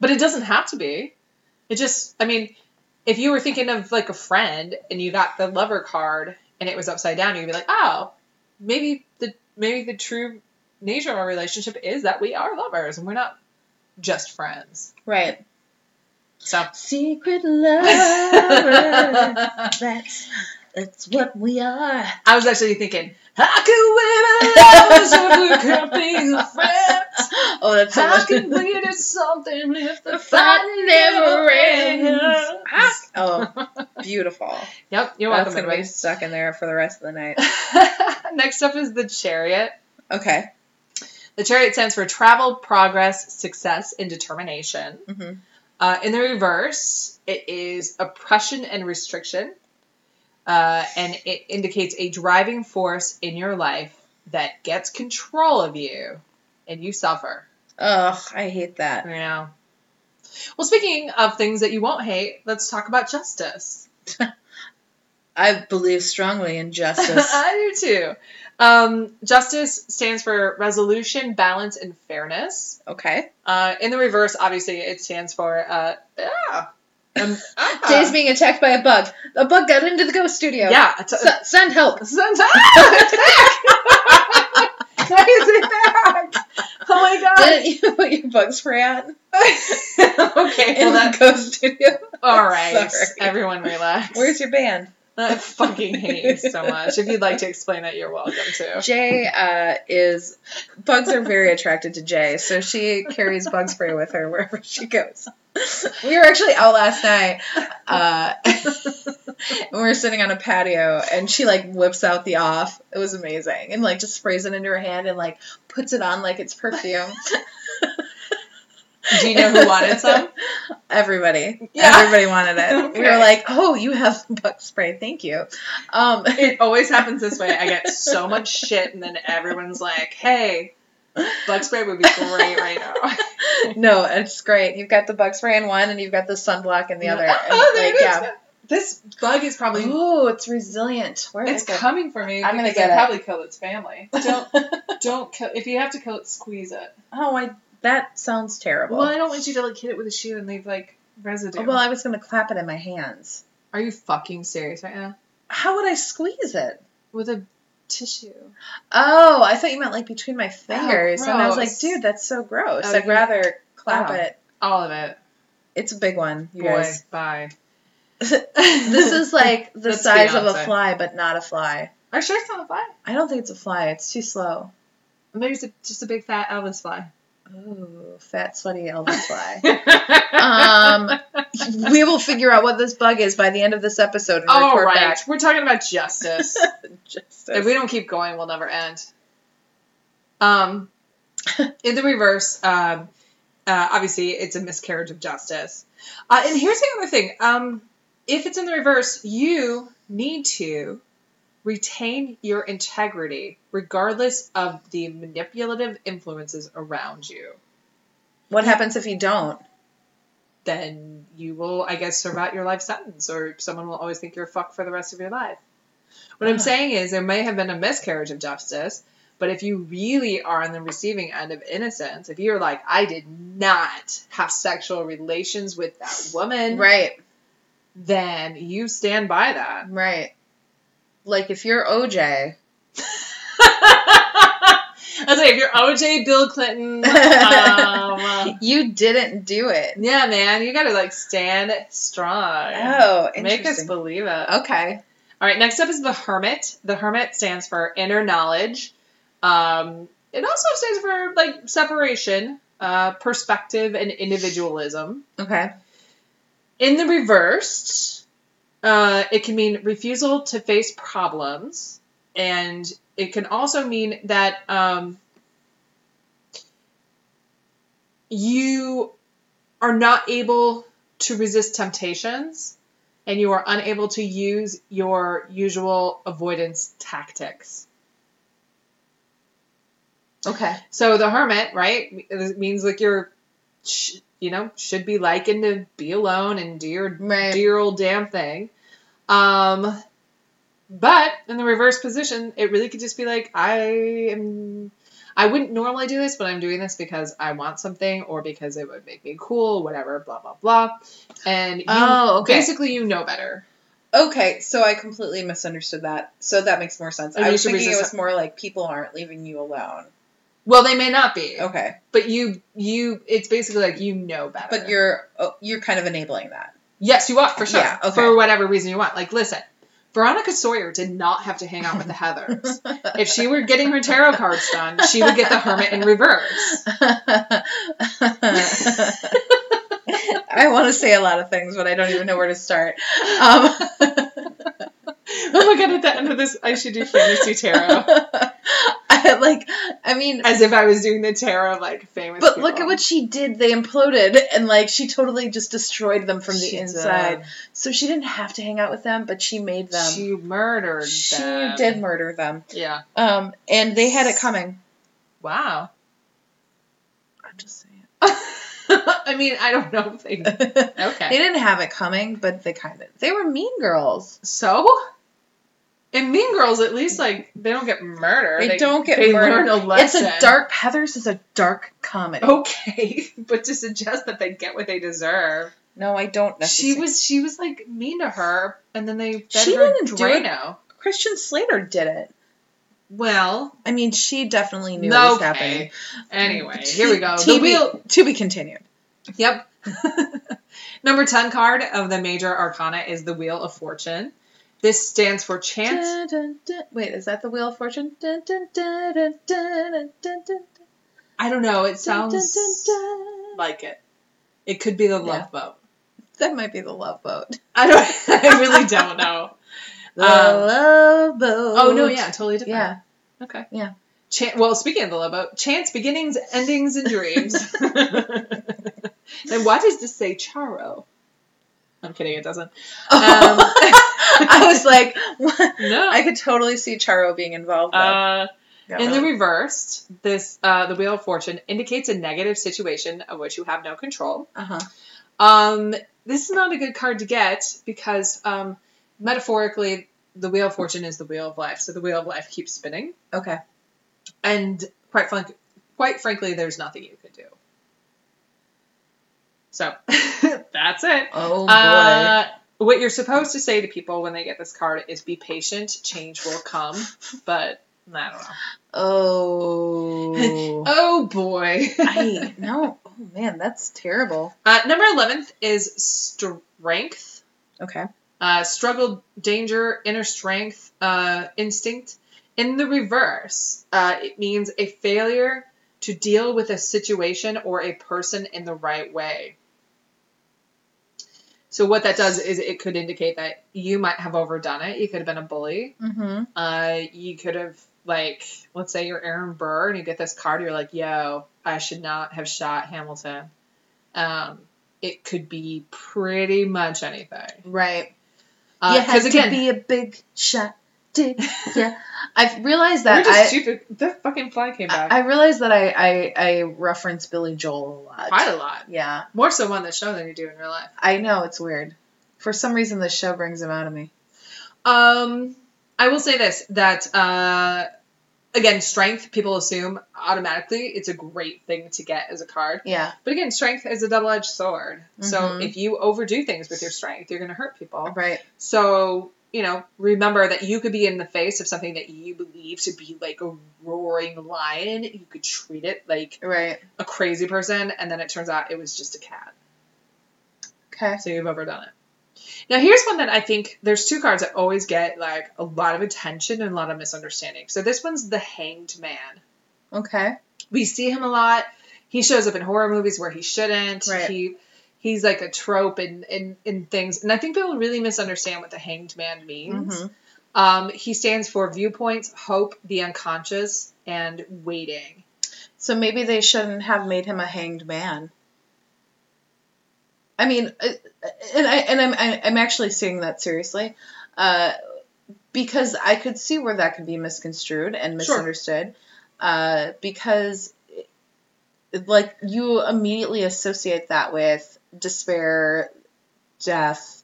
But it doesn't have to be. It just, I mean, if you were thinking of like a friend and you got the lover card and it was upside down, you'd be like, oh, maybe the maybe the true nature of our relationship is that we are lovers and we're not just friends. Right. So. Secret lovers. [LAUGHS] that's that's what we are. I was actually thinking, how can we be lovers if we can't be friends? Oh, that's so How can [LAUGHS] we do something if the fun never ends. Oh, [LAUGHS] beautiful. Yep, you're That's welcome, gonna be stuck in there for the rest of the night. Next up is the chariot. Okay. The chariot stands for travel, progress, success, and determination. hmm Uh, in the reverse, it is oppression and restriction. Uh, and it indicates a driving force in your life that gets control of you and you suffer. Ugh, I hate that. Yeah. Well, speaking of things that you won't hate, let's talk about justice. [LAUGHS] I believe strongly in justice. [LAUGHS] I do too. Um, justice stands for resolution, balance, and fairness. okay. Uh, in the reverse, obviously, it stands for uh, yeah. Um, [LAUGHS] ah. Jay's being attacked by a bug. A bug got into the ghost studio. yeah. T- S- send help. [LAUGHS] [LAUGHS] Why is it back? Oh my god. Didn't you put your bug spray on okay, in well the ghost studio? All right, Sorry. everyone, relax. Where's your band? I fucking hate you so much. If you'd like to explain it, you're welcome to. Jay uh, is bugs are very attracted to Jay, so she carries bug spray with her wherever she goes. We were actually out last night. Uh, [LAUGHS] and we were sitting on a patio, and she like whips out the off. It was amazing, and like just sprays it into her hand and like puts it on like it's perfume. [LAUGHS] Do you know who wanted some? [LAUGHS] Everybody, Yeah. everybody wanted it. [LAUGHS] We Okay. were like, "Oh, you have bug spray, thank you." Um, It [LAUGHS] always happens this way. I get so much shit, and then everyone's like, "Hey, bug spray would be great right now." no, it's great. You've got the bug spray in one, and you've got the sunblock in the other. And, Oh, there like, it is. yeah. This bug is probably Oh, it's resilient. Where it's is it? coming for me. I'm gonna get I it. probably kill its family. Don't don't kill. If you have to kill it, squeeze it. oh, I. That sounds terrible. Well, I don't want you to like hit it with a shoe and leave like residue. Oh, well, I was gonna clap it in my hands. Are you fucking serious right now? How would I squeeze it? With a tissue. Oh, I thought you meant like between my oh, fingers, and I was like, dude, that's so gross. Oh, I'd rather clap Oh. it. All of it. It's a big one, you Boy, guys. bye. [LAUGHS] this is like the size of a fly, but not a fly. Are you sure it's not a fly? I don't think it's a fly. It's too slow. Maybe it's a, just a big fat Elvis fly. Ooh, fat, sweaty Elvis [LAUGHS] fly. um, we will figure out what this bug is by the end of this episode and report right, back. we're talking about justice. [LAUGHS] Justice. if we don't keep going, we'll never end. Um, in the reverse, um, uh, obviously it's a miscarriage of justice. Uh, and here's the other thing: um, if it's in the reverse, you need to retain your integrity, regardless of the manipulative influences around you. what happens if you don't? then you will, I guess, serve out your life sentence, or someone will always think you're fucked for the rest of your life. What I'm Ah. saying is, there may have been a miscarriage of justice, But if you really are on the receiving end of innocence, if you're like, I did not have sexual relations with that woman, Right. then you stand by that. Right. Like if you're OJ. [LAUGHS] I was like, if you're OJ, Bill Clinton, [LAUGHS] um, you didn't do it. yeah, man, you gotta like stand strong. Oh, Make us believe it. Okay. All right, next up is the hermit. The hermit stands for inner knowledge. Um, it also stands for like separation, uh, perspective, and individualism. Okay. In the reversed, uh, it can mean refusal to face problems, and it can also mean that um, you are not able to resist temptations and you are unable to use your usual avoidance tactics. Okay. So the hermit, right, it means like you're, you know, should be liking to be alone and do your Right. do your old damn thing. Um, but in the reverse position, it really could just be like I am. I wouldn't normally do this, but I'm doing this because I want something or because it would make me cool, whatever, blah blah blah. And you, Oh, okay. basically, you know better. Okay, so I completely misunderstood that. So that makes more sense. And I was thinking it was more like people aren't leaving you alone. Well, they may not be, Okay, but you you it's basically like you know better. but you're oh, you're kind of enabling that. Yes, you are for sure. Yeah, okay. For whatever reason you want. Like, listen, Veronica Sawyer did not have to hang out with the Heathers. [LAUGHS] if she were getting her tarot cards done, she would get the Hermit in reverse. [LAUGHS] I want to say a lot of things, but I don't even know where to start. Um, [LAUGHS] [LAUGHS] Oh my god! At the end of this, I should do fantasy tarot, [LAUGHS] I, like, I mean, as if I was doing the tarot like famous. but look at what she did. They imploded, and like she totally just destroyed them from the She inside. did. So she didn't have to hang out with them, but she made them. She murdered She them. did murder them. Yeah. Um, and they had it coming. Wow. I'm just saying. [LAUGHS] I mean, I don't know if they. Okay. they didn't have it coming, but they kind of. They were mean girls. So. In Mean Girls, at least like they don't get murdered. They, don't get they murdered. learn a lesson. It's a dark. Heather's is a dark comedy. Okay, [LAUGHS] but to suggest that they get what they deserve. No, I don't She was she was like mean to her, and then they She didn't do it. Christian Slater did it. Well, I mean, she definitely knew what was happening. Anyway, here we go. [LAUGHS] To The be, wheel. to be continued. Yep. [LAUGHS] Number ten card of the major arcana is the Wheel of Fortune. This stands for chance. Dun, dun, dun. Wait, is that the Wheel of Fortune? I don't know. It sounds like it. It could be the Yeah. Love Boat. That might be the Love Boat. I don't. [LAUGHS] I really don't know. [LAUGHS] The Um, Love Boat. Oh no, yeah, totally different. Yeah. Okay. Yeah. Chan- well, speaking of the love boat, chance beginnings, endings, and dreams. [LAUGHS] then why does this say Charo? I'm kidding, it doesn't. [LAUGHS] I was like, what? No. I could totally see Charo being involved. Uh, in the reversed, this uh, the Wheel of Fortune indicates a negative situation of which you have no control. uh-huh. Um, this is not a good card to get because um, metaphorically, the Wheel of Fortune is the Wheel of Life, so the Wheel of Life keeps spinning. Okay. and quite frank, quite frankly, there's nothing you. So [LAUGHS] that's it. Oh boy. Uh, what you're supposed to say to people when they get this card is be patient, change will come. But I don't know. oh. [LAUGHS] Oh boy. I no. Oh man, that's terrible. uh, number 11th is strength. Okay. Uh, struggle, danger, inner strength, uh, instinct. In the reverse, uh, it means a failure to deal with a situation or a person in the right way. So what that does is it could indicate that you might have overdone it. You could have been a bully. Mm-hmm. Uh, you could have like, let's say you're Aaron Burr and you get this card. You're like, yo, I should not have shot Hamilton. Um, it could be pretty much anything. Right. Uh, you 'cause again, to be a big shot. Did [LAUGHS] yeah? I've realized that just I, stupid. The fucking fly came back I I realized that I, I I reference Billy Joel a lot. quite a lot. Yeah, More so on the show than you do in real life. I know it's weird. For some reason, the show brings him out of me. Um, I will say this that uh, again, strength, people assume automatically it's a great thing to get as a card. Yeah. But again, strength is a double edged sword. So Mhm. if you overdo things with your strength, you're going to hurt people. Right. So, you know, remember that you could be in the face of something that you believe to be like a roaring lion. You could treat it like Right. a crazy person, and then it turns out it was just a cat. Okay. So you've overdone it. Now here's one that I think there's two cards that always get like a lot of attention and a lot of misunderstanding. So this one's the Hanged Man. Okay. We see him a lot. He shows up in horror movies where he shouldn't. Right. He he's like a trope in, in, in things. And I think people really misunderstand what the Hanged Man means. Mhm. Um, he stands for viewpoints, hope, the unconscious, and waiting. So maybe they shouldn't have made him a hanged man. I mean, uh, and I and I'm I'm actually saying that seriously, uh, because I could see where that could be misconstrued and Sure. misunderstood, uh, because like you immediately associate that with despair, death,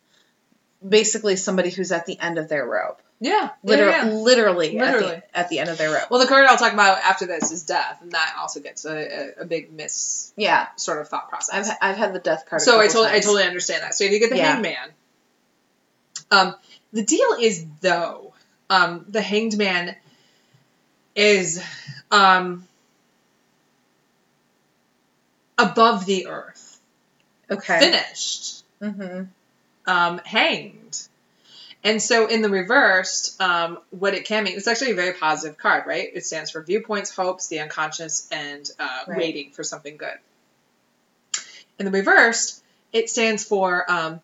basically somebody who's at the end of their rope, Yeah, Liter- yeah, yeah. literally, At, the, at the end of their rope. Well, the card I'll talk about after this is death, and that also gets a, a, a big miss Yeah, sort of thought process. I've. I've had the death card. so I totally, I totally understand that. So if you get the Yeah. Hanged Man, um, the deal is though, um, the Hanged Man is um, above the earth, okay. finished, Mm-hmm. um, hanged. And so in the reversed, um, what it can mean, it's actually a very positive card, right? It stands for viewpoints, hopes, the unconscious, and uh, Right. waiting for something good. In the reversed, it stands for um,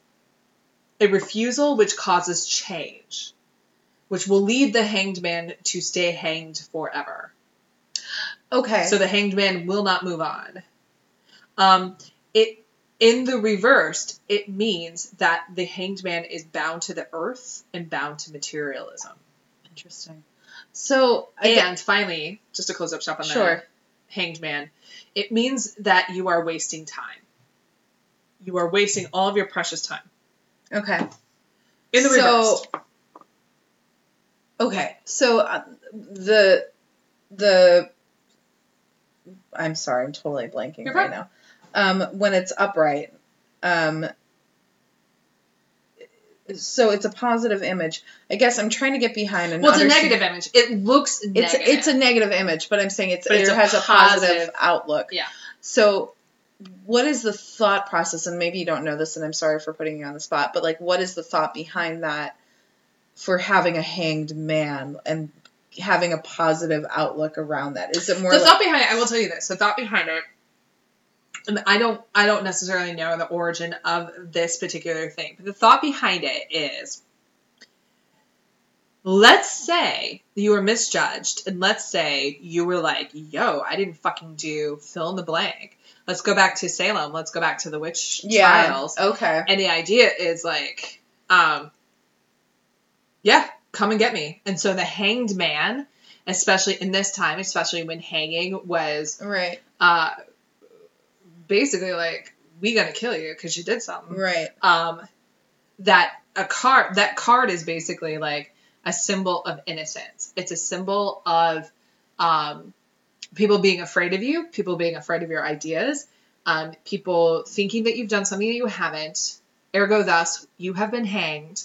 a refusal which causes change, which will lead the hanged man to stay hanged forever. Okay. So the hanged man will not move on. Um, it in the reversed, it means that the hanged man is bound to the earth and bound to materialism. Interesting. So And finally, just to close up shop on the Sure. hanged man, it means that you are wasting time. You are wasting all of your precious time. okay. In the So- reversed. Okay. So uh, the the I'm sorry, I'm totally blanking You're right fine. now. Um, when it's upright, um, so it's a positive image. I guess I'm trying to get behind and Well, it's a negative image. It looks It's negative. it's a negative image, but I'm saying it's, But it a has a positive positive- outlook. Yeah. So, what is the thought process? And maybe you don't know this, and I'm sorry for putting you on the spot, but like, what is the thought behind that for having a hanged man and having a positive outlook around that? Is it more the like, thought behind it, I will tell you this. The thought behind it, I don't, I don't necessarily know the origin of this particular thing, but the thought behind it is, let's say you were misjudged, and let's say you were like, "Yo, I didn't fucking do fill in the blank." Let's go back to Salem. Let's go back to the witch yeah? trials. Okay. And the idea is like, um, yeah, come and get me. And so the hanged man, especially in this time, especially when hanging was Right. uh, basically like, we gonna kill you because you did something. Right. Um, that a card, that card is basically like a symbol of innocence. It's a symbol of um, people being afraid of you, people being afraid of your ideas, um, people thinking that you've done something that you haven't. Ergo, thus, you have been hanged.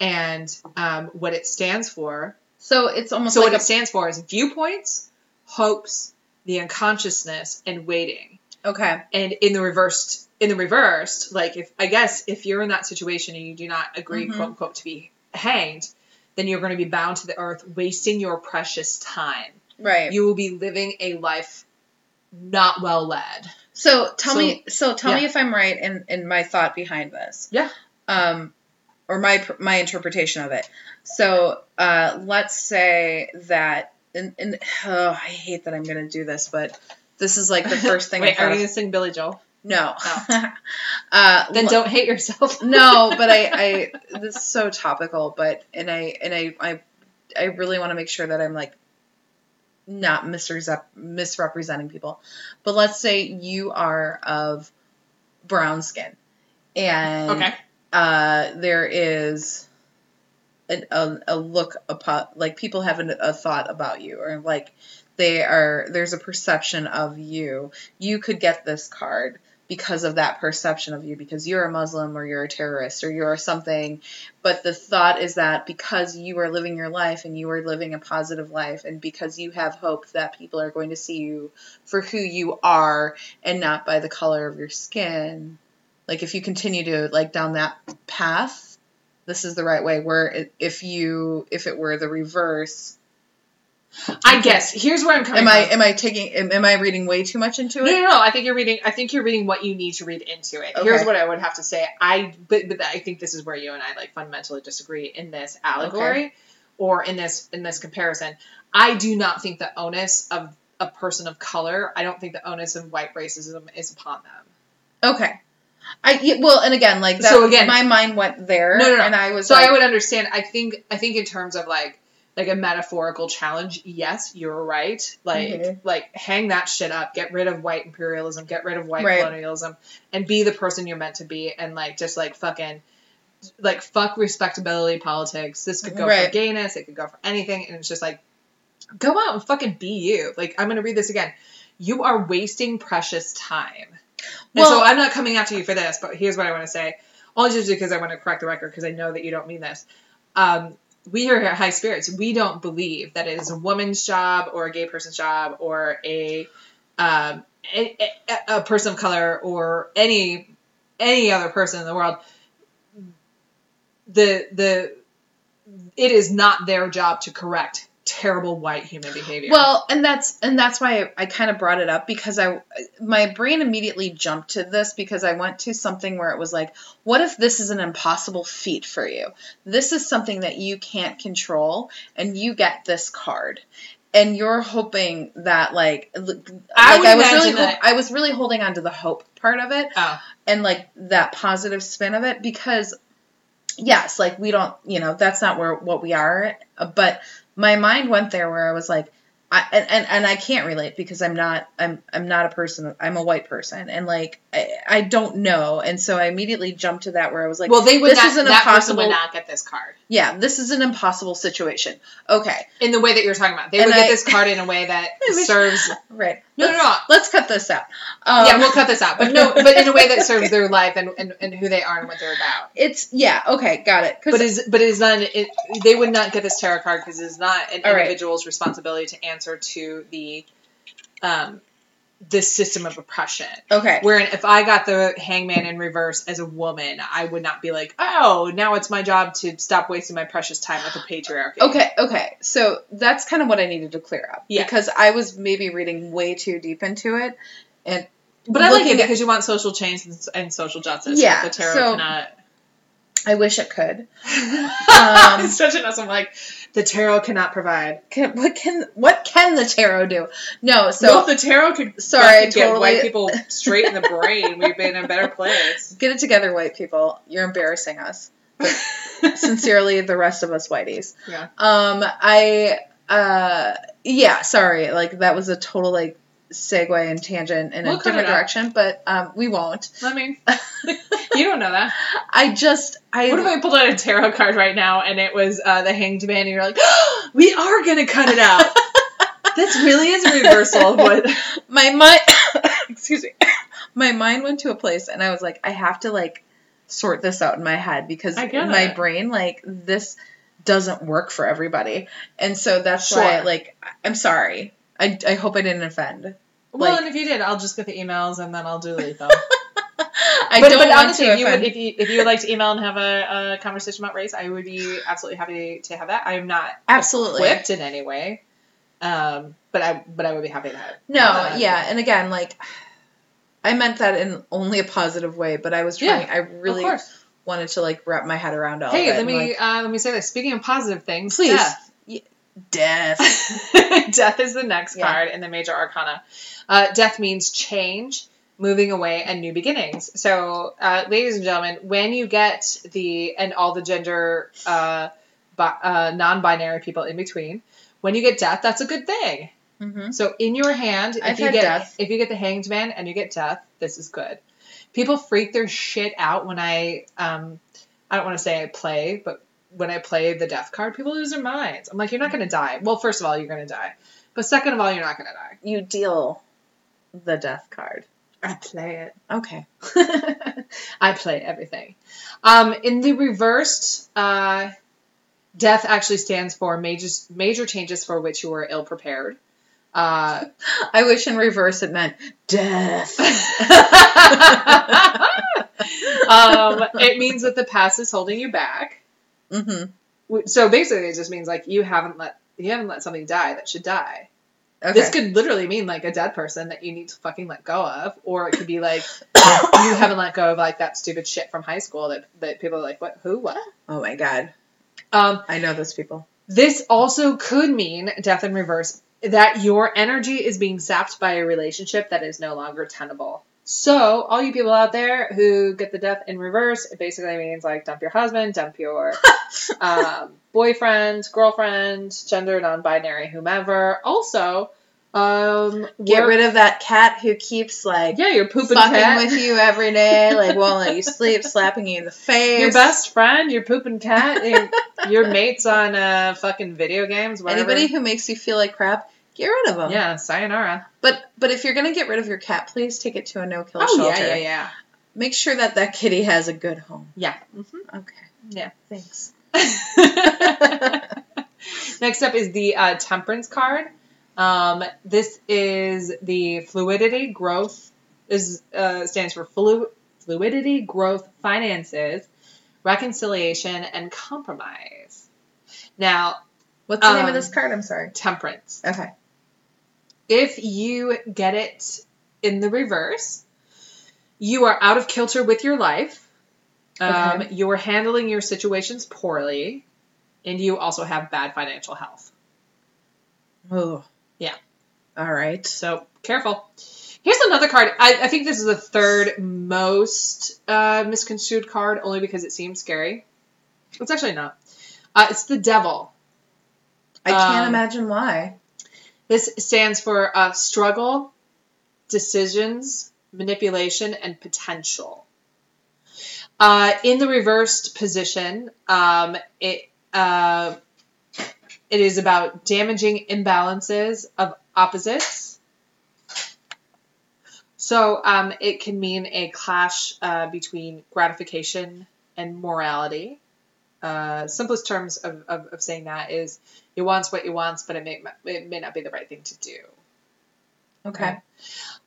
And um, what it stands for. So it's almost So like what a, it stands for is viewpoints, hopes, the unconsciousness, and waiting. Okay. And in the reversed, in the reversed, like if I guess if you're in that situation and you do not agree, Mhm. quote unquote, to be hanged, then you're going to be bound to the earth, wasting your precious time. Right. You will be living a life not well led. So tell So- me. So tell me if I'm right in in my thought behind this. Yeah. Um, or my my interpretation of it. So uh, let's say that. And, and oh, I hate that I'm going to do this, but this is like the [LAUGHS] first thing. I Wait, thought are you to sing Billy Joel? No. [LAUGHS] Uh, Then don't hate yourself. [LAUGHS] no, but I, I this is so topical, but and I and I I, I really want to make sure that I'm like not misrep- misrepresenting people. But let's say you are of brown skin, and okay. uh, there is a, a, a look upon like people have an, a thought about you or like they are there's a perception of you. You could get this card because of that perception of you because you're a muslim or you're a terrorist or you're something. But the thought is that because you are living your life and you are living a positive life and because you have hope that people are going to see you for who you are and not by the color of your skin. Like if you continue to like down that path this is the right way. Where if you if it were the reverse I guess here's where I'm coming am i from. am i taking am, am i reading way too much into it no, no. I think you're reading. I think you're reading what you need to read into it. Here's what I would have to say. I, but, but I think this is where you and I like fundamentally disagree in this allegory, or in this in this comparison. I do not think the onus of a person of color. I don't think the onus of white racism is upon them. okay i well and again like that, So again- my mind went there No, no, no. and i was So like, I would understand. I think. I think in terms of like like a metaphorical challenge. Yes, you're right. Like Mhm. like hang that shit up. Get rid of white imperialism. Get rid of white Right. colonialism, and be the person you're meant to be. And like just like fucking. Like fuck respectability politics. This could go Right. for gayness. It could go for anything, and it's just like, go out and fucking be you. Like I'm gonna read this again. You are wasting precious time. And so I'm not coming after you for this, but here's what I want to say. Only just because I want to correct the record because I know that you don't mean this. Um, we are High Spirits, we don't believe that it is a woman's job or a gay person's job or a um, a, a person of color or any any other person in the world. The the it is not their job to correct terrible white human behavior. Well, and that's and that's why I, I kind of brought it up because I my brain immediately jumped to this because I went to something where it was like, what if this is an impossible feat for you? This is something that you can't control, and you get this card. And you're hoping that like, l- like I I was really I was really holding on to the hope part of it oh, and like that positive spin of it because yes like we don't you know that's not where what we are but my mind went there where i was like I, and, and, and I can't relate because I'm not I'm I'm not a person I'm a white person and like I, I don't know and so I immediately jumped to that where I was like well, they would this not. is an that person impossible would not get this card. yeah this is an impossible situation okay in the way that you're talking about. They And would get this card in a way that [LAUGHS] serves. [LAUGHS] right No, no, let's, no. let's cut this out um, yeah, we'll cut this out, but no, [LAUGHS] but in a way that serves their life and, and, and who they are and what they're about. it's yeah okay got it. But is but it is not. It, they would not get this tarot card because it is not an All right. individual's responsibility to answer to the, um, this system of oppression. okay Wherein, if I got the hangman in reverse as a woman, I would not be like, oh, now it's my job to stop wasting my precious time with the patriarchy. Okay, okay. So that's kind of what I needed to clear up. Yeah. Because I was maybe reading way too deep into it. And But I like it because you want social change and, and social justice. Yeah, The tarot so- cannot. I wish it could. [LAUGHS] Um, Um, such an awesome like the tarot cannot provide. Can, what can what can the tarot do? No, so if the tarot could Sorry, fucking get totally- white people straight in the brain, We've been in a better place. [LAUGHS] get it together, white people. You're embarrassing us. [LAUGHS] Sincerely, the rest of us whiteys. Yeah. Um, I uh, yeah, sorry. Like that was a total like segue and tangent in We'll a different direction, but um, we won't. I mean, [LAUGHS] you don't know that. I just I What if I pulled out a tarot card right now and it was uh, the Hanged Man, and you're like, oh, [GASPS] we are gonna cut it out. [LAUGHS] This really is a reversal of what. [LAUGHS] my mind [COUGHS] excuse me [COUGHS] my mind went to a place and i was like i have to like sort this out in my head because my it. brain like this doesn't work for everybody and so that's Sure. why like i'm sorry I, I hope i didn't offend Well, Like- and if you did, I'll just get the emails and then I'll delete them. [LAUGHS] i but, don't but want honestly, to if you, would, if you if you would like to email and have a, a conversation about race, I would be absolutely happy to have that. I am not absolutely equipped in any way, um, but I but I would be happy to have. no yeah and again like i meant that in only a positive way but i was Yeah, trying i really wanted to like wrap my head around all Hey, of it let and, me like, uh, let me say this. Speaking of positive things, Please. Death [LAUGHS] death is the next Yeah. card in the major arcana. Uh, death means change, moving away, and new beginnings. So, uh, ladies and gentlemen, when you get the and all the gender uh, bi- uh, non-binary people in between, when you get death, that's a good thing. hmm So, in your hand, if I've you get death. if you get the hanged man and you get death, this is good. People freak their shit out when I um, I don't want to say I play, but when I play the death card, people lose their minds. I'm like, you're not gonna die. Well, first of all, you're gonna die, but second of all, you're not gonna die. You deal the death card. I play it. Okay. [LAUGHS] I play everything. Um, in the reversed, uh, death actually stands for major major changes for which you were ill prepared. Uh, [LAUGHS] I wish in reverse it meant death. [LAUGHS] um, it means that the past is holding you back. Mm-hmm. So basically, it just means like you haven't let you haven't let something die that should die. Okay. This could literally mean like a dead person that you need to fucking let go of, or it could be like [COUGHS] you haven't let go of like that stupid shit from high school that that people are like, what, who, what? oh my god. Um, I know those people. this also could mean death in reverse that your energy is being sapped by a relationship that is no longer tenable. So, all you people out there who get the death in reverse, it basically means like dump your husband, dump your [LAUGHS] um, boyfriend, girlfriend, gender non-binary, whomever. Also, um, Get rid of that cat who keeps like yeah, your pooping fucking cat, with you every day, like won't let you sleep, slapping you in the [LAUGHS] face. your best friend, your pooping cat, your, [LAUGHS] your mates on uh, fucking video games. Whatever. Anybody who makes you feel like crap, get rid of them. yeah, sayonara. But but if you're gonna get rid of your cat, please take it to a no kill Oh shelter. yeah, yeah, yeah, Make sure that that kitty has a good home. yeah. hmm Okay. Yeah. Thanks. [LAUGHS] Next up is the uh, temperance card. Um, this is the fluidity growth is uh, stands for flu- fluidity growth finances reconciliation and compromise. Now What's the name Um, of this card? I'm sorry. temperance. Okay. If you get it in the reverse, you are out of kilter with your life. Um, Okay. You are handling your situations poorly, and you also have bad financial health. Oh. Yeah. All right. So careful. Here's another card. I, I think this is the third most uh, misconstrued card, only because it seems scary. It's actually not. Uh, it's the devil. I can't Um, imagine why. This stands for uh, struggle, decisions, manipulation, and potential. Uh, in the reversed position, um, it uh, it is about damaging imbalances of opposites. So um, it can mean a clash uh, between gratification and morality. Uh, simplest terms of, of, of saying that is you wants what you wants, but it may it may not be the right thing to do. Okay.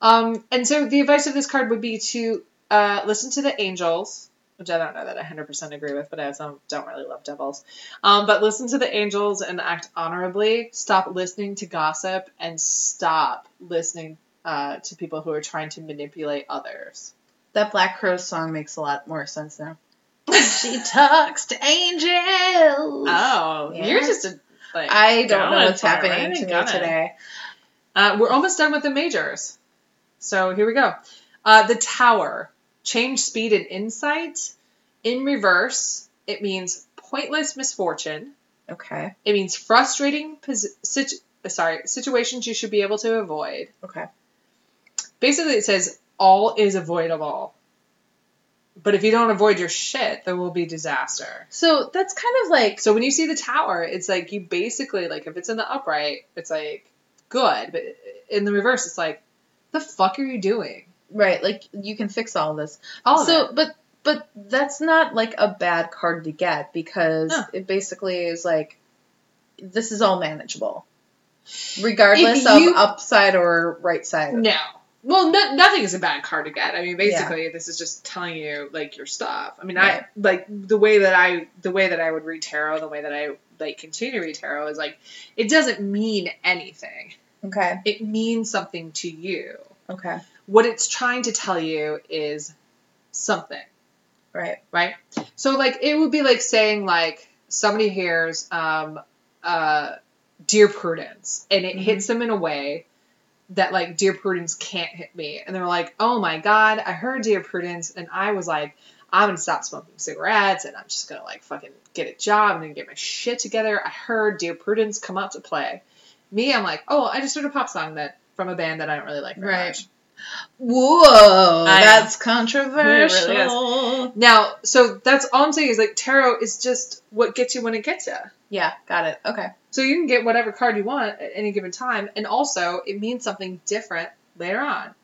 Um, and so the advice of this card would be to uh, listen to the angels, which I don't know that I 100% agree with, but I also don't really love devils. Um, but listen to the angels and act honorably. Stop listening to gossip and stop listening uh, to people who are trying to manipulate others. That Black Crow song makes a lot more sense now. She talks to angels. Oh, Yeah. you're just a. Like, I don't know what's for happening right? to me Gonna. today. Uh, we're almost done with the majors. So here we go. Uh, the tower. Change speed and insight. In reverse, it means pointless misfortune. Okay. It means frustrating posi- situ- uh, sorry, situations you should be able to avoid. Okay. Basically, it says all is avoidable. But if you don't avoid your shit, there will be disaster. So that's kind of like So when you see the tower, it's like you basically like if it's in the upright, it's like good, but in the reverse, it's like the fuck are you doing? right, like you can fix all this. All so, but but that's not like a bad card to get because No. it basically is like this is all manageable, regardless of upside or right side. No. Well, no, nothing is a bad card to get. I mean, basically, this is just telling you like your stuff. I mean, Right. I like the way that I the way that I would read tarot, the way that I like continue to read tarot is like it doesn't mean anything. Okay. It means something to you. Okay. What it's trying to tell you is something. Right. right? So like it would be like saying like somebody hears um uh Dear Prudence and it Mhm. hits them in a way that like Dear Prudence can't hit me. And they're like, "Oh my god, I heard Dear Prudence and I was like, I'm to stop smoking cigarettes and I'm just to like fucking get a job and get my shit together. I heard Dear Prudence come out to play." Me, I'm like, "Oh, I just heard a pop song that from a band that I don't really like very Right. much." Whoa, I that's controversial. really Now, so that's all I'm saying is like tarot is just what gets you when it gets you. Yeah, got it. Okay. So you can get whatever card you want at any given time, and also it means something different later on.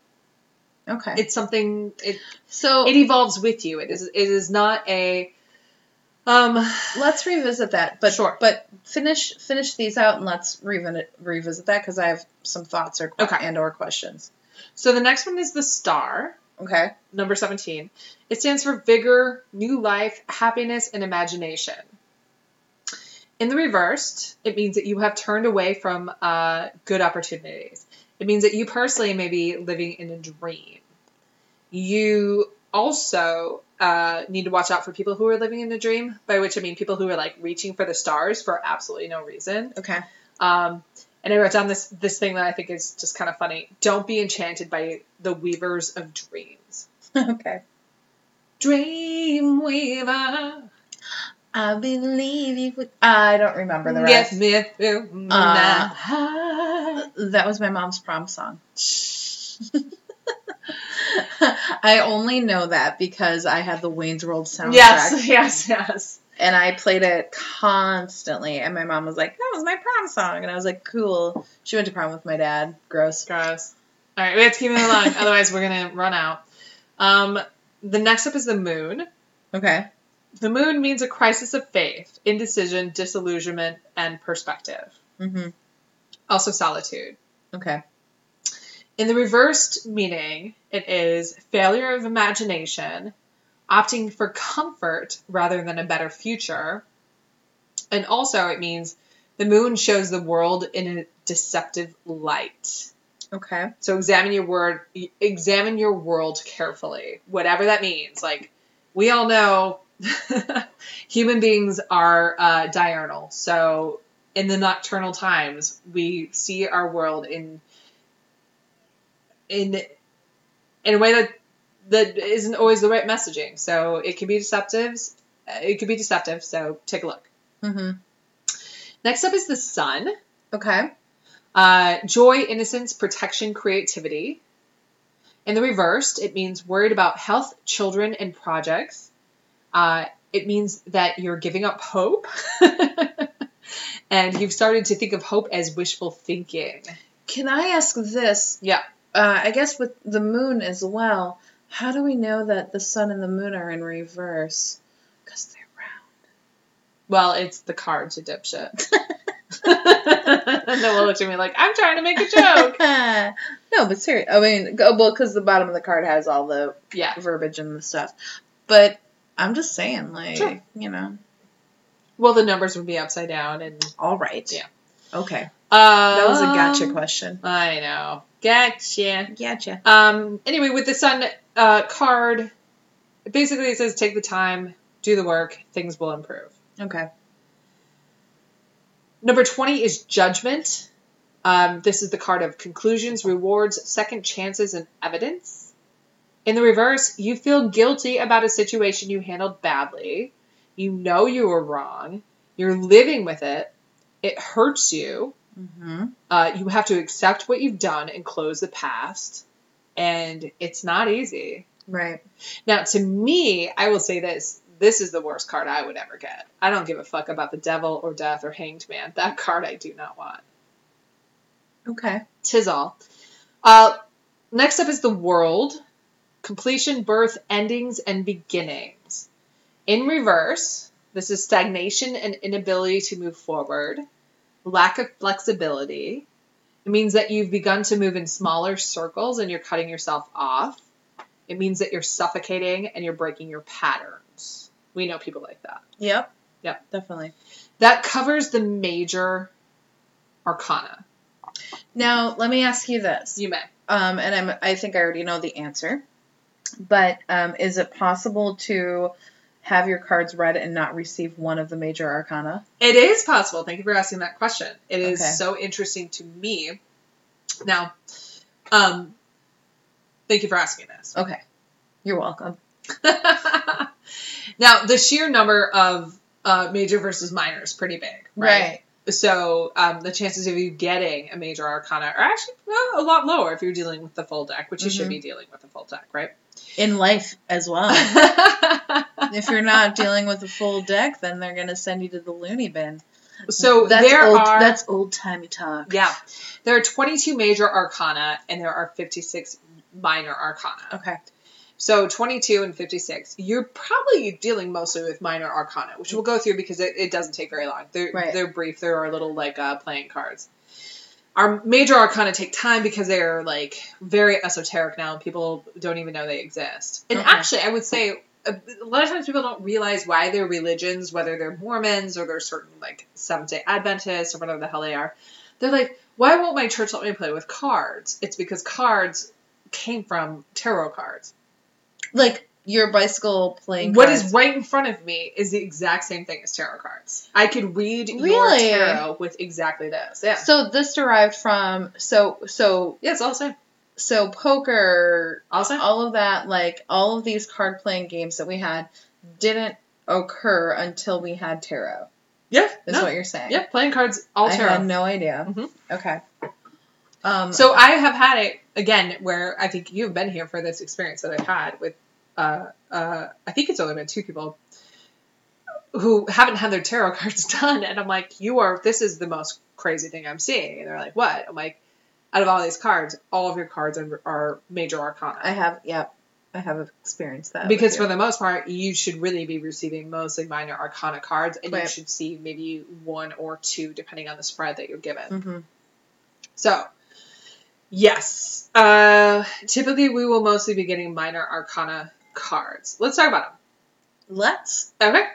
Okay. It's something it so it evolves with you. It is it is not a um let's revisit that. But Sure. But finish finish these out and let's revisit revisit that because I have some thoughts or Okay. and or questions. So the next one is the star, Okay. number 17. It stands for vigor, new life, happiness, and imagination. In the reversed, it means that you have turned away from uh, good opportunities. It means that you personally may be living in a dream. You also uh, need to watch out for people who are living in a dream, by which I mean people who are like reaching for the stars for absolutely no reason. Okay. Um, and I wrote down this this thing that I think is just kind of funny. Don't be enchanted by the weavers of dreams. [LAUGHS] okay. Dream weaver, I believe you would. I don't remember the get rest. me through Uh. [LAUGHS] That was my mom's prom song. [LAUGHS] I only know that because I had the Wayne's World soundtrack. Yes, yes, yes. And I played it constantly. And my mom was like, "That was my prom song," and I was like, "Cool." She went to prom with my dad. Gross. Gross. All right, we have to keep moving along, [LAUGHS] otherwise we're gonna run out. Um, the next up is the moon. Okay. The moon means a crisis of faith, indecision, disillusionment, and perspective. Mm-hmm. Also, solitude. Okay. In the reversed meaning, it is failure of imagination, opting for comfort rather than a better future. And also, it means the moon shows the world in a deceptive light. Okay. So examine your word, examine your world carefully, whatever that means. Like we all know, [LAUGHS] human beings are uh, diurnal. So in the nocturnal times, we see our world in in in a way that that isn't always the right messaging. So it can be deceptive. It could be deceptive. So take a look. Mm-hmm. Next up is the sun. Okay. Uh, joy, innocence, protection, creativity. In the reversed, it means worried about health, children, and projects. Uh, it means that you're giving up hope. [LAUGHS] and you've started to think of hope as wishful thinking. Can I ask this? Yeah. Uh, I guess with the moon as well. How do we know that the sun and the moon are in reverse? Because they're round. Well, it's the cards, you dipshit. [LAUGHS] and then we'll look at me like, I'm trying to make a joke. [LAUGHS] no, but seriously, I mean, go, well, because the bottom of the card has all the Yeah. verbiage and the stuff. But I'm just saying, like, Sure. you know, Well, the numbers would be upside down. and all right. Yeah. Okay. uh, That was a gotcha question. I know. Gotcha. Gotcha. Um, anyway, with the sun uh, card, basically it says take the time, do the work, things will improve. Okay. Number 20 is judgment. Um, this is the card of conclusions, rewards, second chances, and evidence. In the reverse, you feel guilty about a situation you handled badly. You know you were wrong. You're living with it. It hurts you. Mm-hmm. Uh, you have to accept what you've done and close the past. And it's not easy. Right. Now, to me, I will say this. This is the worst card I would ever get. I don't give a fuck about the devil or death or hanged man. That card I do not want. Okay. Tis all. Uh, next up is the world. Completion, birth, endings, and beginnings. In reverse, this is stagnation and inability to move forward, lack of flexibility. It means that you've begun to move in smaller circles and you're cutting yourself off. It means that you're suffocating and you're breaking your patterns. We know people like that. Yep. Yep. Definitely. That covers the major arcana. Now, let me ask you this. You may. Um, and I'm, I think I already know the answer. But um, is it possible to have your cards read and not receive one of the major arcana? It is possible. Thank you for asking that question. It is Okay. so interesting to me. Now, um, thank you for asking this. Okay. You're welcome. [LAUGHS] now, the sheer number of uh, major versus minor is pretty big, right? So um, the chances of you getting a major arcana are actually well, a lot lower if you're dealing with the full deck, which you should Mhm. be dealing with the full deck, right? In life as well. [LAUGHS] if you're not dealing with a full deck, then they're gonna send you to the loony bin. so that's there old, are that's old timey talk. yeah, there are 22 major arcana and there are 56 minor arcana. Okay. So 22 and 56, you're probably dealing mostly with minor arcana, which we'll go through because it, it doesn't take very long. They're, Right. they're brief. There are little like uh, playing cards. Our major arcana take time because they're like very esoteric now and people don't even know they exist. And Okay. actually, I would say a, a lot of times people don't realize why their religions, whether they're Mormons or they're certain like Seventh day Adventists or whatever the hell they are, they're like, why won't my church let me play with cards? It's because cards came from tarot cards. Like your bicycle playing. What cards. is right in front of me is the exact same thing as tarot cards. I could read your tarot with exactly this. Yeah. So this derived from so so yeah, it's all the same. so poker, All same. all of that, like all of these card playing games that we had, didn't occur until we had tarot. yeah. Is no. what you're saying? yeah, playing cards, all tarot. I had no idea. Mhm. Okay. Um. So I have had it again where I think you've been here for this experience that I've had with uh uh I think it's only been two people who haven't had their tarot [LAUGHS] cards done and I'm like, you are this is the most crazy thing I'm seeing and they're like, What? I'm like, out of all these cards, all of your cards are, are major arcana. I have. Yep. I have experienced that. because for the most part, you should really be receiving mostly minor arcana cards, and you should see maybe one or two depending on the spread that you're given. Mhm. So, yes, uh, typically we will mostly be getting minor arcana cards. Let's talk about them. Let's. Okay.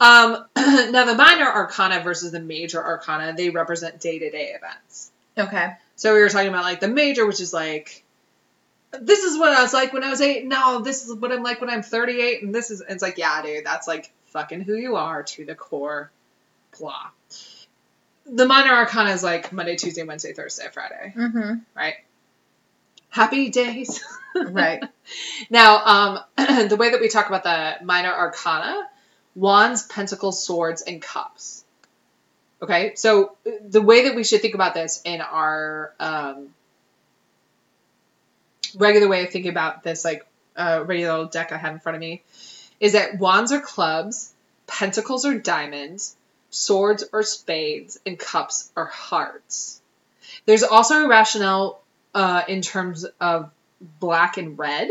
Um, [CLEARS THROAT] now, the minor arcana versus the major arcana, they represent day to day events. Okay. So we were talking about like the major, which is like, this is what I was like when I was eight. No, this is what I'm like when I'm 38. And this is, it's like, yeah, dude, that's like fucking who you are to the core. Blah. The minor arcana is like Monday, Tuesday, Wednesday, Thursday, Friday, Mm-hmm. right? Happy days. [LAUGHS] Right. Now, um, [CLEARS THROAT] the way that we talk about the minor arcana, wands, pentacles, swords, and cups. Okay, so uh, the way that we should think about this in our um, regular way of thinking about this, like uh, regular little deck I have in front of me, is that wands are clubs, pentacles are diamonds, swords are spades, and cups are hearts. There's also a rationale uh, in terms of black and red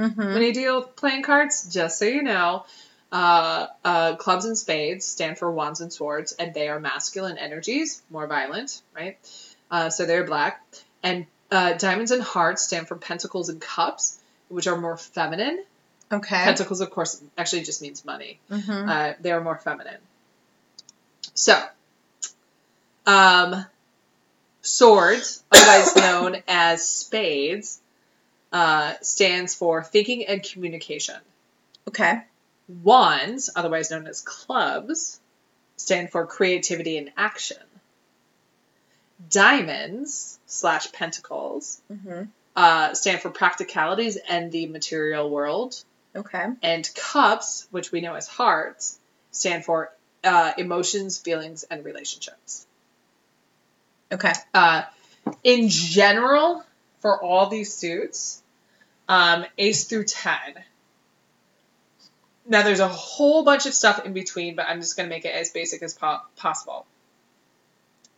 Mm-hmm. when you deal with playing cards, just so you know, uh, uh, clubs and spades stand for wands and swords, and they are masculine energies, more violent, right? Uh, so they're black. And uh, diamonds and hearts stand for pentacles and cups, which are more feminine. Okay. Pentacles, of course, actually just means money. Mm-hmm. Uh, they are more feminine. So, um, swords, otherwise known as spades, uh, stands for thinking and communication. okay. Wands, otherwise known as clubs, stand for creativity and action. Diamonds slash pentacles Mm-hmm. uh, stand for practicalities and the material world. Okay. And cups, which we know as hearts, stand for uh, emotions, feelings, and relationships. Okay. Uh, in general, for all these suits, um, ace through 10. Now, there's a whole bunch of stuff in between, but I'm just going to make it as basic as po- possible.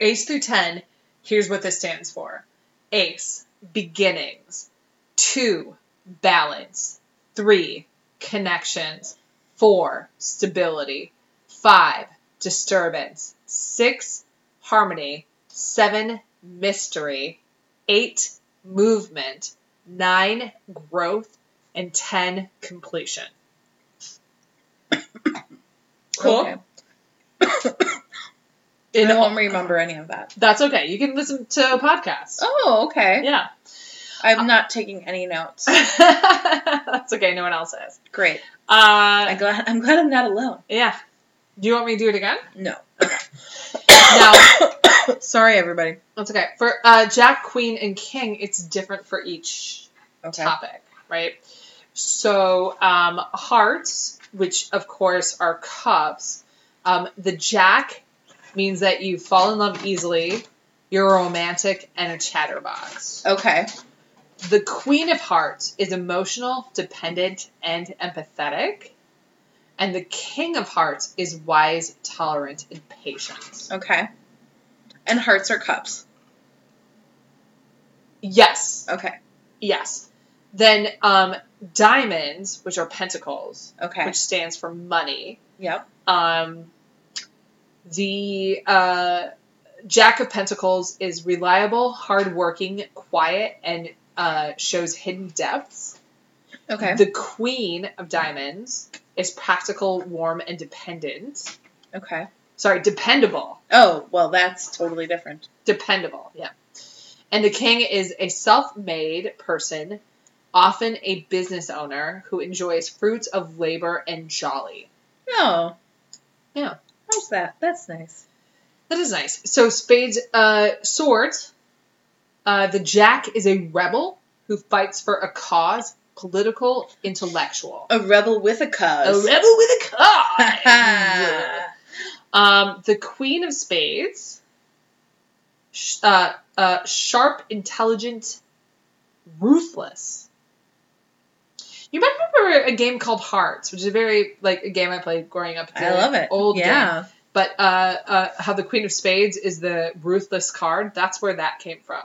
Ace through 10, here's what this stands for Ace, beginnings. Two, balance. Three, connections. Four, stability. Five, disturbance. Six, harmony. Seven, mystery. Eight, movement. Nine, growth. And ten, completion. [COUGHS] Cool. Okay. [COUGHS] In I won't remember any of that. That's okay. You can listen to a podcast. Oh, okay. Yeah. I'm not taking any notes. [LAUGHS] That's okay. No one else is. Great. Uh, I'm glad. I'm glad I'm not alone. yeah. Do you want me to do it again? No. [COUGHS] Now, [LAUGHS] Sorry, everybody. that's okay. For uh, Jack, Queen, and King, it's different for each Okay. topic, right? So, um, hearts, which of course are cups, um, the Jack means that you fall in love easily, you're romantic, and a chatterbox. Okay. The Queen of Hearts is emotional, dependent, and empathetic. And the King of Hearts is wise, tolerant, and patient. Okay. And hearts are cups. Yes. Okay. Yes. Then um, diamonds, which are pentacles, Okay. which stands for money. Yep. Um, the uh, Jack of Pentacles is reliable, hardworking, quiet, and uh, shows hidden depths. Okay. The Queen of Diamonds is practical, warm, and dependent. okay. Sorry, dependable. Oh, well, that's totally different. Dependable, yeah. And the King is a self made person, often a business owner who enjoys fruits of labor and jolly. Oh. Yeah. How's that? That's nice. That is nice. So Spades uh, swords. Uh, the Jack is a rebel who fights for a cause, political, intellectual. A rebel with a cause. A rebel with a cause. [LAUGHS] um, the Queen of Spades. sh- Uh, uh, sharp, intelligent, ruthless. You might remember a game called Hearts, which is a very like a game I played growing up. It's I love it. Old game. yeah. But uh, uh, how the Queen of Spades is the ruthless card, that's where that came from.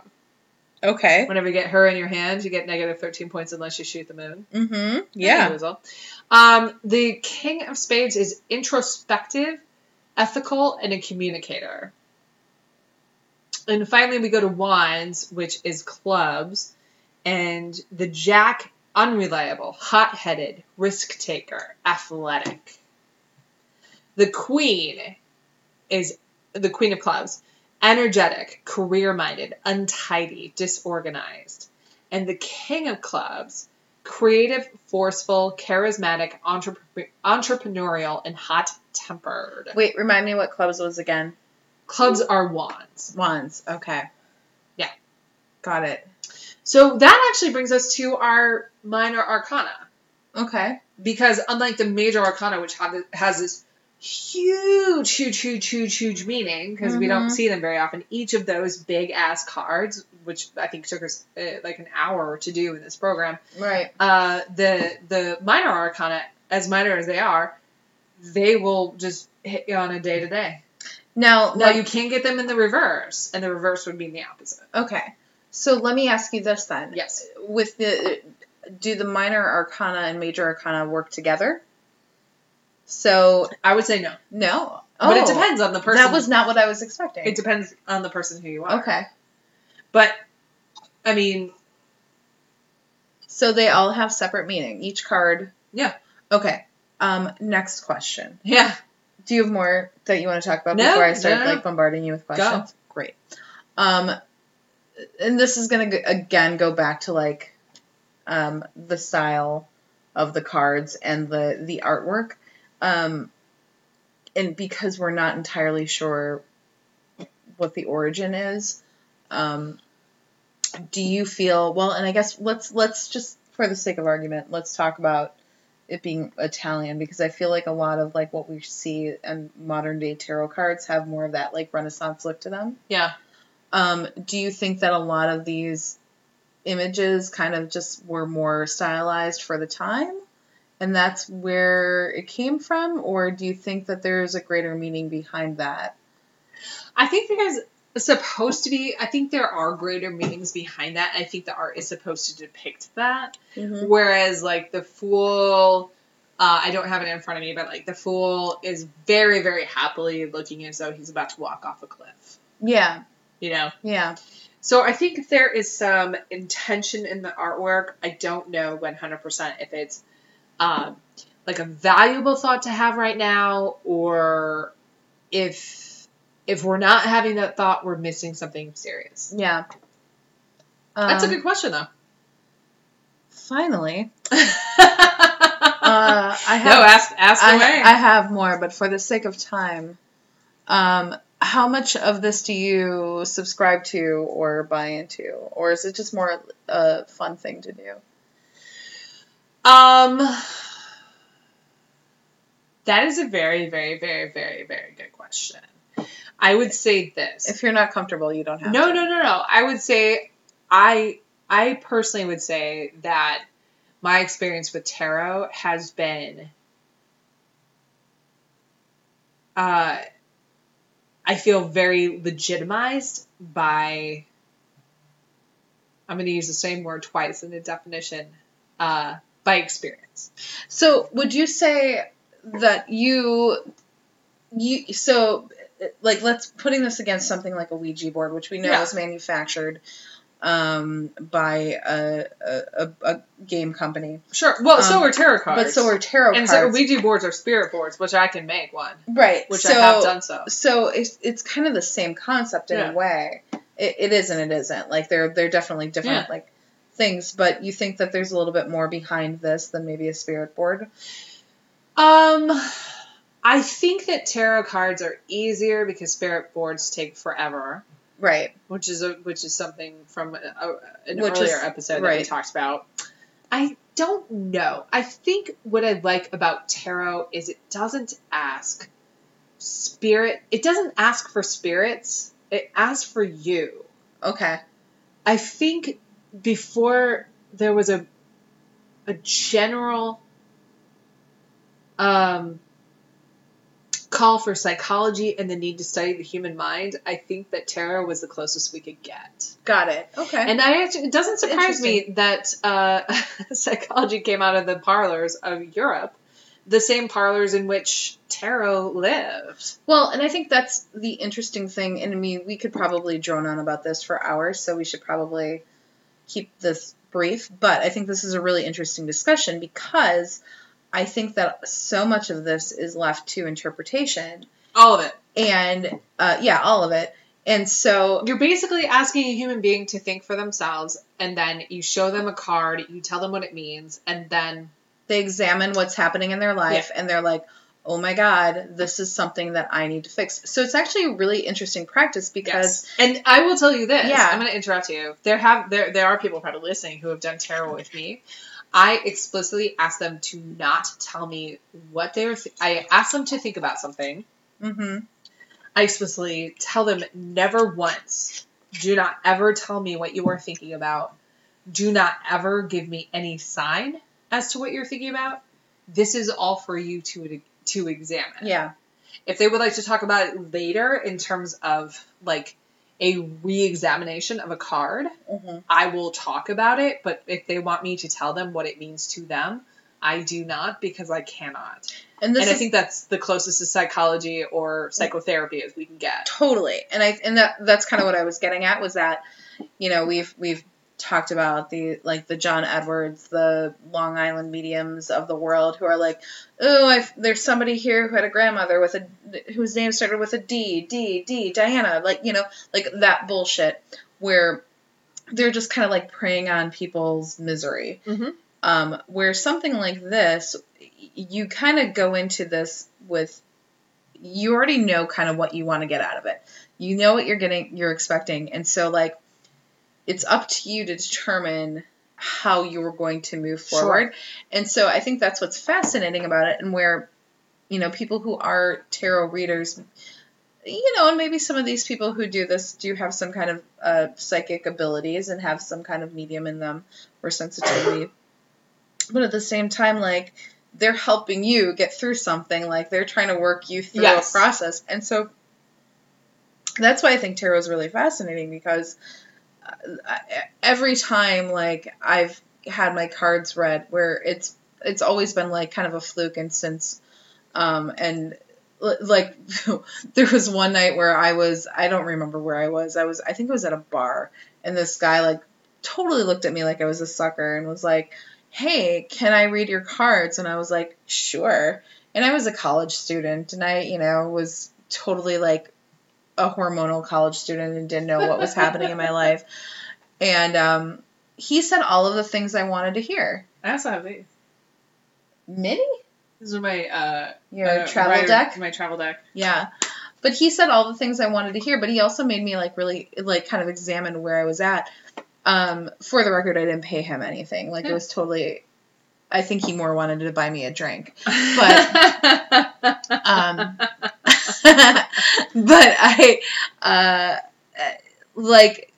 Okay. Whenever you get her in your hand, you get negative 13 points unless you shoot the moon. Mm-hmm. Yeah. Um, the King of Spades is introspective, ethical, and a communicator. And finally, we go to Wands, which is clubs. And the Jack, unreliable, hot headed, risk taker, athletic. The Queen is the Queen of Clubs, energetic, career minded, untidy, disorganized. And the King of Clubs, creative, forceful, charismatic, entrep- entrepreneurial, and hot tempered. Wait, remind me what clubs was again. Clubs are wands. Wands. Okay. Yeah. Got it. So that actually brings us to our minor arcana. Okay. Because unlike the major arcana, which have, has this huge, huge, huge, huge, huge meaning, because we don't Mhm. see them very often, each of those big ass cards, which I think took us uh, like an hour to do in this program, Right. uh, the the minor arcana, as minor as they are, they will just hit you on a day to day. Now, Now you can get them in the reverse, and the reverse would mean the opposite. okay. So let me ask you this then. Yes. With the do the minor arcana and major arcana work together? So I would say no, no. but it Oh, depends on the person. That was not what I was expecting. It depends on the person who you are. okay. But I mean, So they all have separate meaning. Each card. Yeah. Okay. Um. Next question. yeah. Do you have more that you want to talk about No, before I start no, no. like bombarding you with questions? Great. Um, and this is gonna go, again go back to like, um, the style of the cards and the the artwork, um, and because we're not entirely sure what the origin is, um, do you feel well? And I guess let's let's just for the sake of argument, let's talk about it being Italian because I feel like a lot of like what we see in modern day tarot cards have more of that like Renaissance look to them. Yeah. Um, do you think that a lot of these images kind of just were more stylized for the time? And that's where it came from? Or do you think that there's a greater meaning behind that? I think there's supposed to be. I think there are greater meanings behind that. I think the art is supposed to depict that. Whereas, like the fool, uh, I don't have it in front of me, but like the fool is very, very happily looking as though he's about to walk off a cliff. Yeah, You know. yeah. So I think there is some intention in the artwork. I don't know 100% if it's um, like a valuable thought to have right now, or if if we're not having that thought, we're missing something serious. Yeah. That's a Um, good question, though. Finally, uh, [LAUGHS] uh, I have no, ask ask I, away. I have more, but for the sake of time, um, how much of this do you subscribe to or buy into, or is it just more a fun thing to do? Um, that is a very, very, very, very, very good question. I would say this. If you're not comfortable, you don't have no, to. no, no, no. I would say I I personally would say that my experience with tarot has been uh I feel very legitimized by I'm going to use the same word twice in the definition uh by experience. So, would you say that you you so like let's putting this against something like a Ouija board, which we know Yeah. is manufactured um, by a, a, a, game company, Sure. Well, so Um, are tarot cards. but so are tarot cards. and so Ouija boards are spirit boards, which I can make one, right? which so, I have done so. So it's it's kind of the same concept in Yeah. a way. It, it is and it isn't. Like they're they're definitely different Yeah. like things, but you think that there's a little bit more behind this than maybe a spirit board. Um, I think that tarot cards are easier because spirit boards take forever, Right. which is a which is something from a, a- an Which earlier is- episode that we talked about. I don't know. I think what I like about tarot is it doesn't ask spirit. It doesn't ask for spirits. It asks for you. Okay. I think before there was a a general um, call for psychology and the need to study the human mind, I think that tarot was the closest we could get. Got it. Okay. And I actually, it doesn't surprise me that uh, [LAUGHS] psychology came out of the parlors of Europe, the same parlors in which tarot lived. Well, and I think that's the interesting thing. And I mean, we could probably drone on about this for hours, so we should probably keep this brief. But I think this is a really interesting discussion because I think that so much of this is left to interpretation. All of it. And uh, yeah, all of it. And so, You're basically asking a human being to think for themselves, and then you show them a card, you tell them what it means, and then they examine what's happening in their life and they're like, oh my God, this is something that I need to fix. So it's actually a really interesting practice because. Yes. And I will tell you this. Yeah. I'm going to interrupt you. There have there there are people probably listening who have done tarot with me. I explicitly ask them to not tell me what they were. Th- I ask them to think about something. hmm I explicitly tell them never once. Do not ever tell me what you are thinking about. Do not ever give me any sign as to what you're thinking about. This is all for you to to examine Yeah. if they would like to talk about it later in terms of like a re-examination of a card hmm i will talk about it but if they want me to tell them what it means to them i do not because i cannot. And this and i is think that's the closest to psychology or psychotherapy as we can get. Totally. And i and that that's kind of what i was getting at was that you know we've we've talked about the like the john edwards the long island mediums of the world who are like oh there's somebody here who had a grandmother with a whose name started with a d d d diana like you know like that bullshit where they're just kind of like preying on people's misery Mhm. um, where something like this you kind of go into this with you already know kind of what you want to get out of it. You know what you're getting, you're expecting, and so like it's up to you to determine how you're going to move Sure. forward. And so I think that's what's fascinating about it, and where you know people who are tarot readers, you know, and maybe some of these people who do this do have some kind of uh, psychic abilities and have some kind of medium in them or sensitivity, [COUGHS] but at the same time, like they're helping you get through something like they're trying to work you through Yes. a process and so that's why i think tarot is really fascinating because every time like i've had my cards read where it's it's always been like kind of a fluke instance um and like [LAUGHS] there was one night where i was i don't remember where i was i was i think it was at a bar and this guy like totally looked at me like i was a sucker and was like hey, can I read your cards? And I was like, sure. And I was a college student and I, you know, was totally like a hormonal college student and didn't know what was happening in my [LAUGHS] life. And um, he said all of the things I wanted to hear. i also have these Mini? these are my uh Your uh, travel deck? my travel deck Yeah. But he said all the things I wanted to hear, but he also made me like really like kind of examine where I was at. Um, for the record, I didn't pay him anything. Like it was totally I think he more wanted to buy me a drink. but [LAUGHS] Um [LAUGHS] but I, uh, like,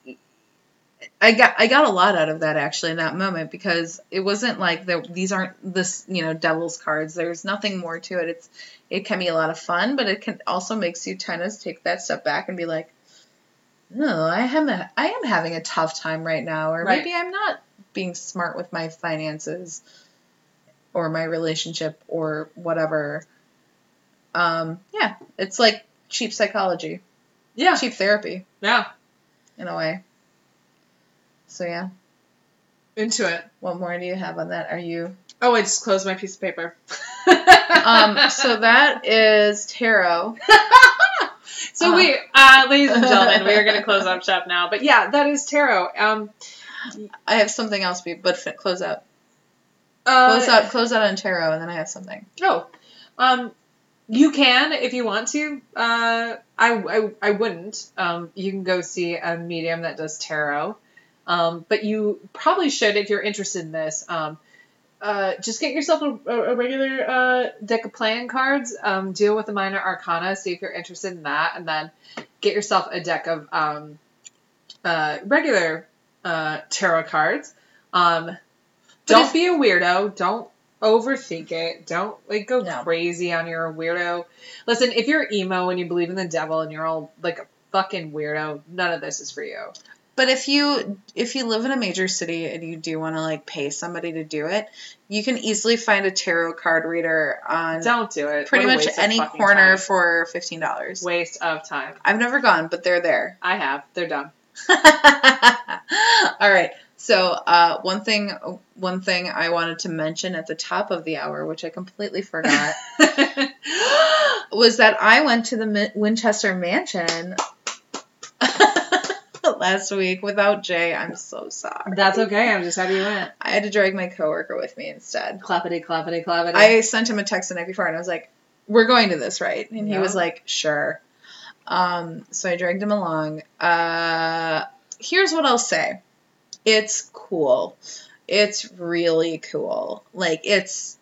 I got I got a lot out of that actually in that moment because it wasn't like the, these aren't this you know devil's cards. There's nothing more to it. It's it can be a lot of fun, but it can also makes you kind of take that step back and be like, no, I am a, I am having a tough time right now, or Right. maybe I'm not being smart with my finances or my relationship or whatever. Um, yeah, it's like cheap psychology, Yeah. cheap therapy Yeah. in a way. So yeah, Into it. what more do you have on that? Are you Oh, I just closed my piece of paper. [LAUGHS] um? So that is tarot. [LAUGHS] So Uh. we, uh, ladies and gentlemen, we are going to close up shop now. But yeah, that is tarot. Um, I have something else, but close out, uh, close out, close out on tarot, and then I have something. Oh, um, you can if you want to. Uh, I, I, I wouldn't. Um, you can go see a medium that does tarot. Um, but you probably should if you're interested in this. Um, uh, just get yourself a, a regular uh, deck of playing cards. Um, deal with the minor arcana. See if you're interested in that, and then get yourself a deck of um, uh, regular uh, tarot cards. Um, don't be a weirdo. Don't overthink it. Don't like go No. crazy on your weirdo. Listen, if you're emo and you believe in the devil and you're all like a fucking weirdo, none of this is for you. But if you if you live in a major city and you do want to like pay somebody to do it, you can easily find a tarot card reader on Don't do it. pretty much any corner time. for fifteen dollars. waste of time. I've never gone, but they're there. I have. They're done. [LAUGHS] All right. So uh, one thing, one thing I wanted to mention at the top of the hour, which I completely forgot, [LAUGHS] was that I went to the Winchester Mansion [LAUGHS] last week without Jay. I'm so sorry. That's okay. I'm just happy you went. I had to drag my coworker with me instead. Clappity, clappity, clappity. I sent him a text the night before and I was like, "We're going to this, right?" And he Yeah. was like, "Sure." Um, so I dragged him along. Uh, here's what I'll say: it's cool. It's really cool. Like it's.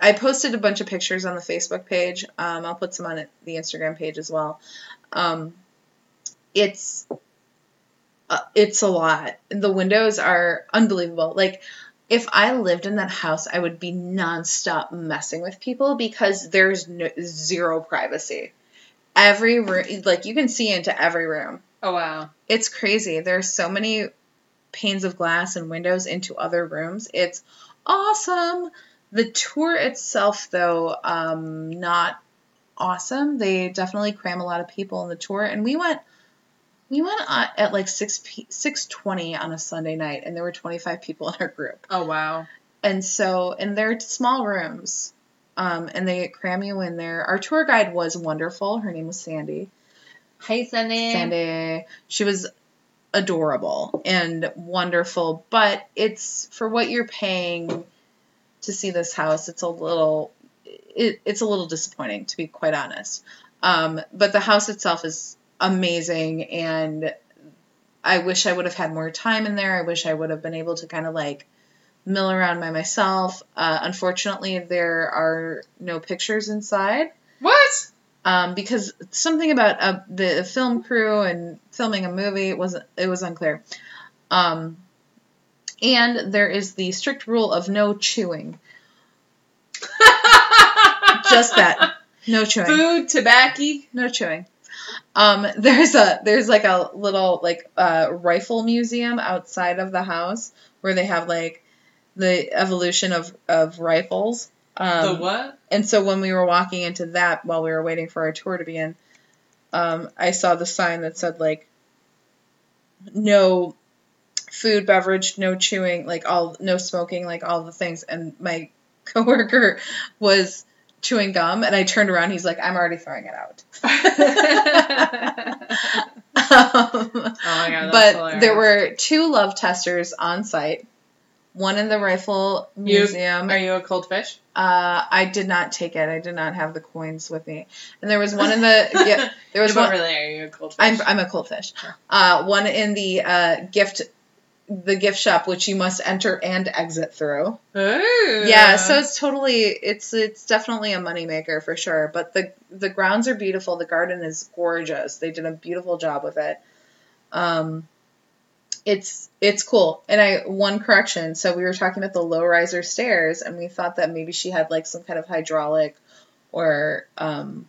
I posted a bunch of pictures on the Facebook page. Um, I'll put some on the Instagram page as well. Um, it's uh, it's a lot. The windows are unbelievable. Like if I lived in that house, I would be nonstop messing with people because there's no, zero privacy. Every room, like you can see into every room. Oh wow. It's crazy. There's so many panes of glass and windows into other rooms. It's awesome. The tour itself, though, um, not awesome. They definitely cram a lot of people in the tour, and we went. We went at like six p- six twenty on a Sunday night, and there were twenty five people in our group. Oh wow. And so, and they're small rooms, um, and they cram you in there. Our tour guide was wonderful. Her name was Sandy. Hey, Sunny. Sandy. She was adorable and wonderful, but it's for what you're paying to see this house. It's a little, it, it's a little disappointing to be quite honest. Um, but the house itself is amazing, and I wish I would have had more time in there. I wish I would have been able to kind of like mill around by myself. Uh, unfortunately, there are no pictures inside What? Um, because something about uh, the film crew and filming a movie it wasn't it was unclear. Um, and there is the strict rule of no chewing. [LAUGHS] Just that, no chewing, Food, tobacco. no chewing. Um, there's a there's like a little like uh, rifle museum outside of the house where they have like the evolution of of rifles. Um, the what? and so when we were walking into that while we were waiting for our tour to begin, um, I saw the sign that said like no food, beverage, no chewing, like all no smoking, like all the things. And my [LAUGHS] coworker was chewing gum, and I turned around. He's like, "I'm already throwing it out." [LAUGHS] [LAUGHS] oh my god. But there were two love testers on site. One in the rifle You- museum. Are you a cold fish? Uh, I did not take it. I did not have the coins with me. And there was one in the [LAUGHS] yeah, there was but one. really, are you a cold fish? I'm I'm a cold fish. Uh, one in the uh, gift the gift shop, which you must enter and exit through. Ooh. Yeah, so it's totally it's it's definitely a moneymaker for sure. But the the grounds are beautiful. The garden is gorgeous. They did a beautiful job with it. Um, it's it's cool. And I one correction. So we were talking about the low riser stairs, and we thought that maybe she had like some kind of hydraulic, or um,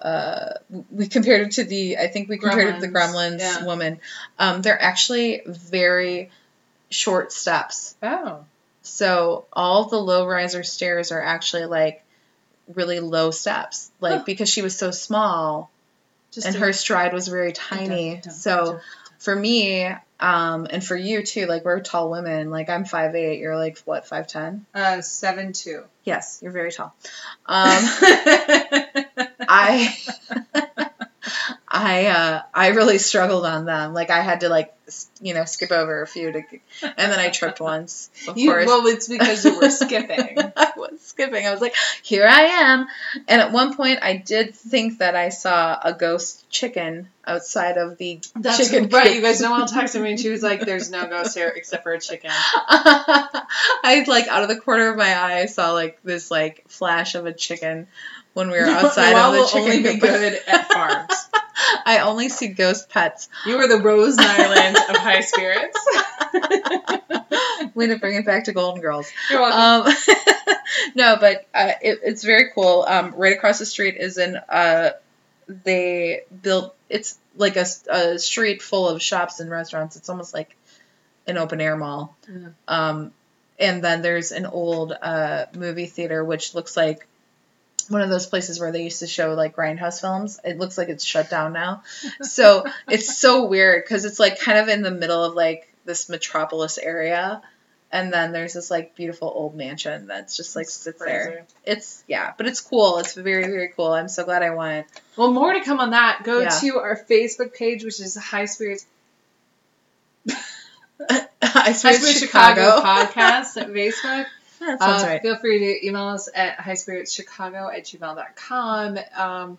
uh, we compared it to the. I think we compared it to the Gremlins, Gremlins yeah. woman. Um, they're actually very short steps. Oh. So all the low riser stairs are actually like really low steps, like Huh. because she was so small Just and her stride was very tiny. So for me, um, and for you too, like we're tall women. Like I'm five eight, you're like what five ten? uh, seven two. Yes, you're very tall. [LAUGHS] Um, I I uh, I really struggled on them. Like I had to like you know skip over a few to, and then I tripped once. [LAUGHS] Of You, course. well, it's because you were skipping. [LAUGHS] I was skipping. I was like, here I am. And at one point, I did think that I saw a ghost chicken outside of the That's chicken right. coop. You guys know I'll text me and she was like, "There's no ghost here except for a chicken." [LAUGHS] I like out of the corner of my eye, I saw like this like flash of a chicken when we were outside Noelle of the will chicken only be good at farms. [LAUGHS] I only see ghost pets. You are the Rose [LAUGHS] Nylund of high spirits. [LAUGHS] Way to bring it back to Golden Girls. You're welcome. Um, no, but uh, it, it's very cool. Um, right across the street is an uh, they built. It's like a street full of shops and restaurants. It's almost like an open air mall. Yeah. Um, and then there's an old uh, movie theater which looks like one of those places where they used to show like grindhouse films. It looks like it's shut down now. So [LAUGHS] it's so weird because it's like kind of in the middle of like this metropolis area. And then there's this like beautiful old mansion that's just like sits there. It's yeah, but it's cool. It's very very cool. I'm so glad I went. Well, more to come on that. Go Yeah. to our Facebook page, which is High Spirits [LAUGHS] I High Spirits Chicago. Chicago podcast at Facebook. [LAUGHS] that sounds Uh, right. Feel free to email us at highspiritschicago at gmail.com. Um,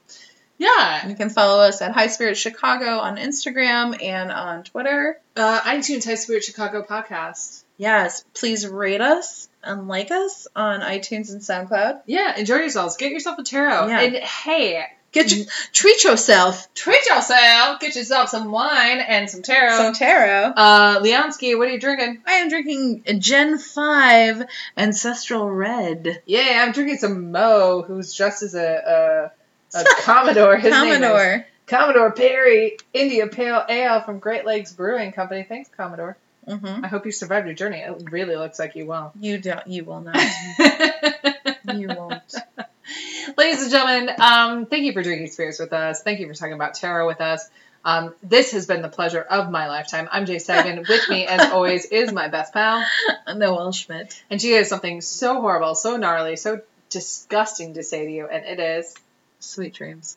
yeah. You can follow us at High Spirit Chicago on Instagram and on Twitter. Uh, iTunes High Spirit Chicago podcast. Yes, please rate us and like us on iTunes and SoundCloud. Yeah, enjoy yourselves. Get yourself a tarot. Yeah. And hey, Get your, treat yourself treat yourself. Get yourself some wine and some tarot. some tarot. uh, Leonsky, what are you drinking? I am drinking Gen 5 Ancestral Red. Yeah, I'm drinking some Mo, who's dressed as a, a, a [LAUGHS] Commodore. His name is Commodore. Commodore Perry India Pale Ale from Great Lakes Brewing Company. Thanks, Commodore. Mm-hmm. I hope you survived your journey. It really looks like you will. You don't. You will not. [LAUGHS] you won't. Ladies and gentlemen, um, thank you for drinking spirits with us. Thank you for talking about tarot with us. Um, this has been the pleasure of my lifetime. I'm Jay Sagan. [LAUGHS] with me, as always, is my best pal. Noel Schmidt. And she has something so horrible, so gnarly, so disgusting to say to you, and it is Sweet dreams.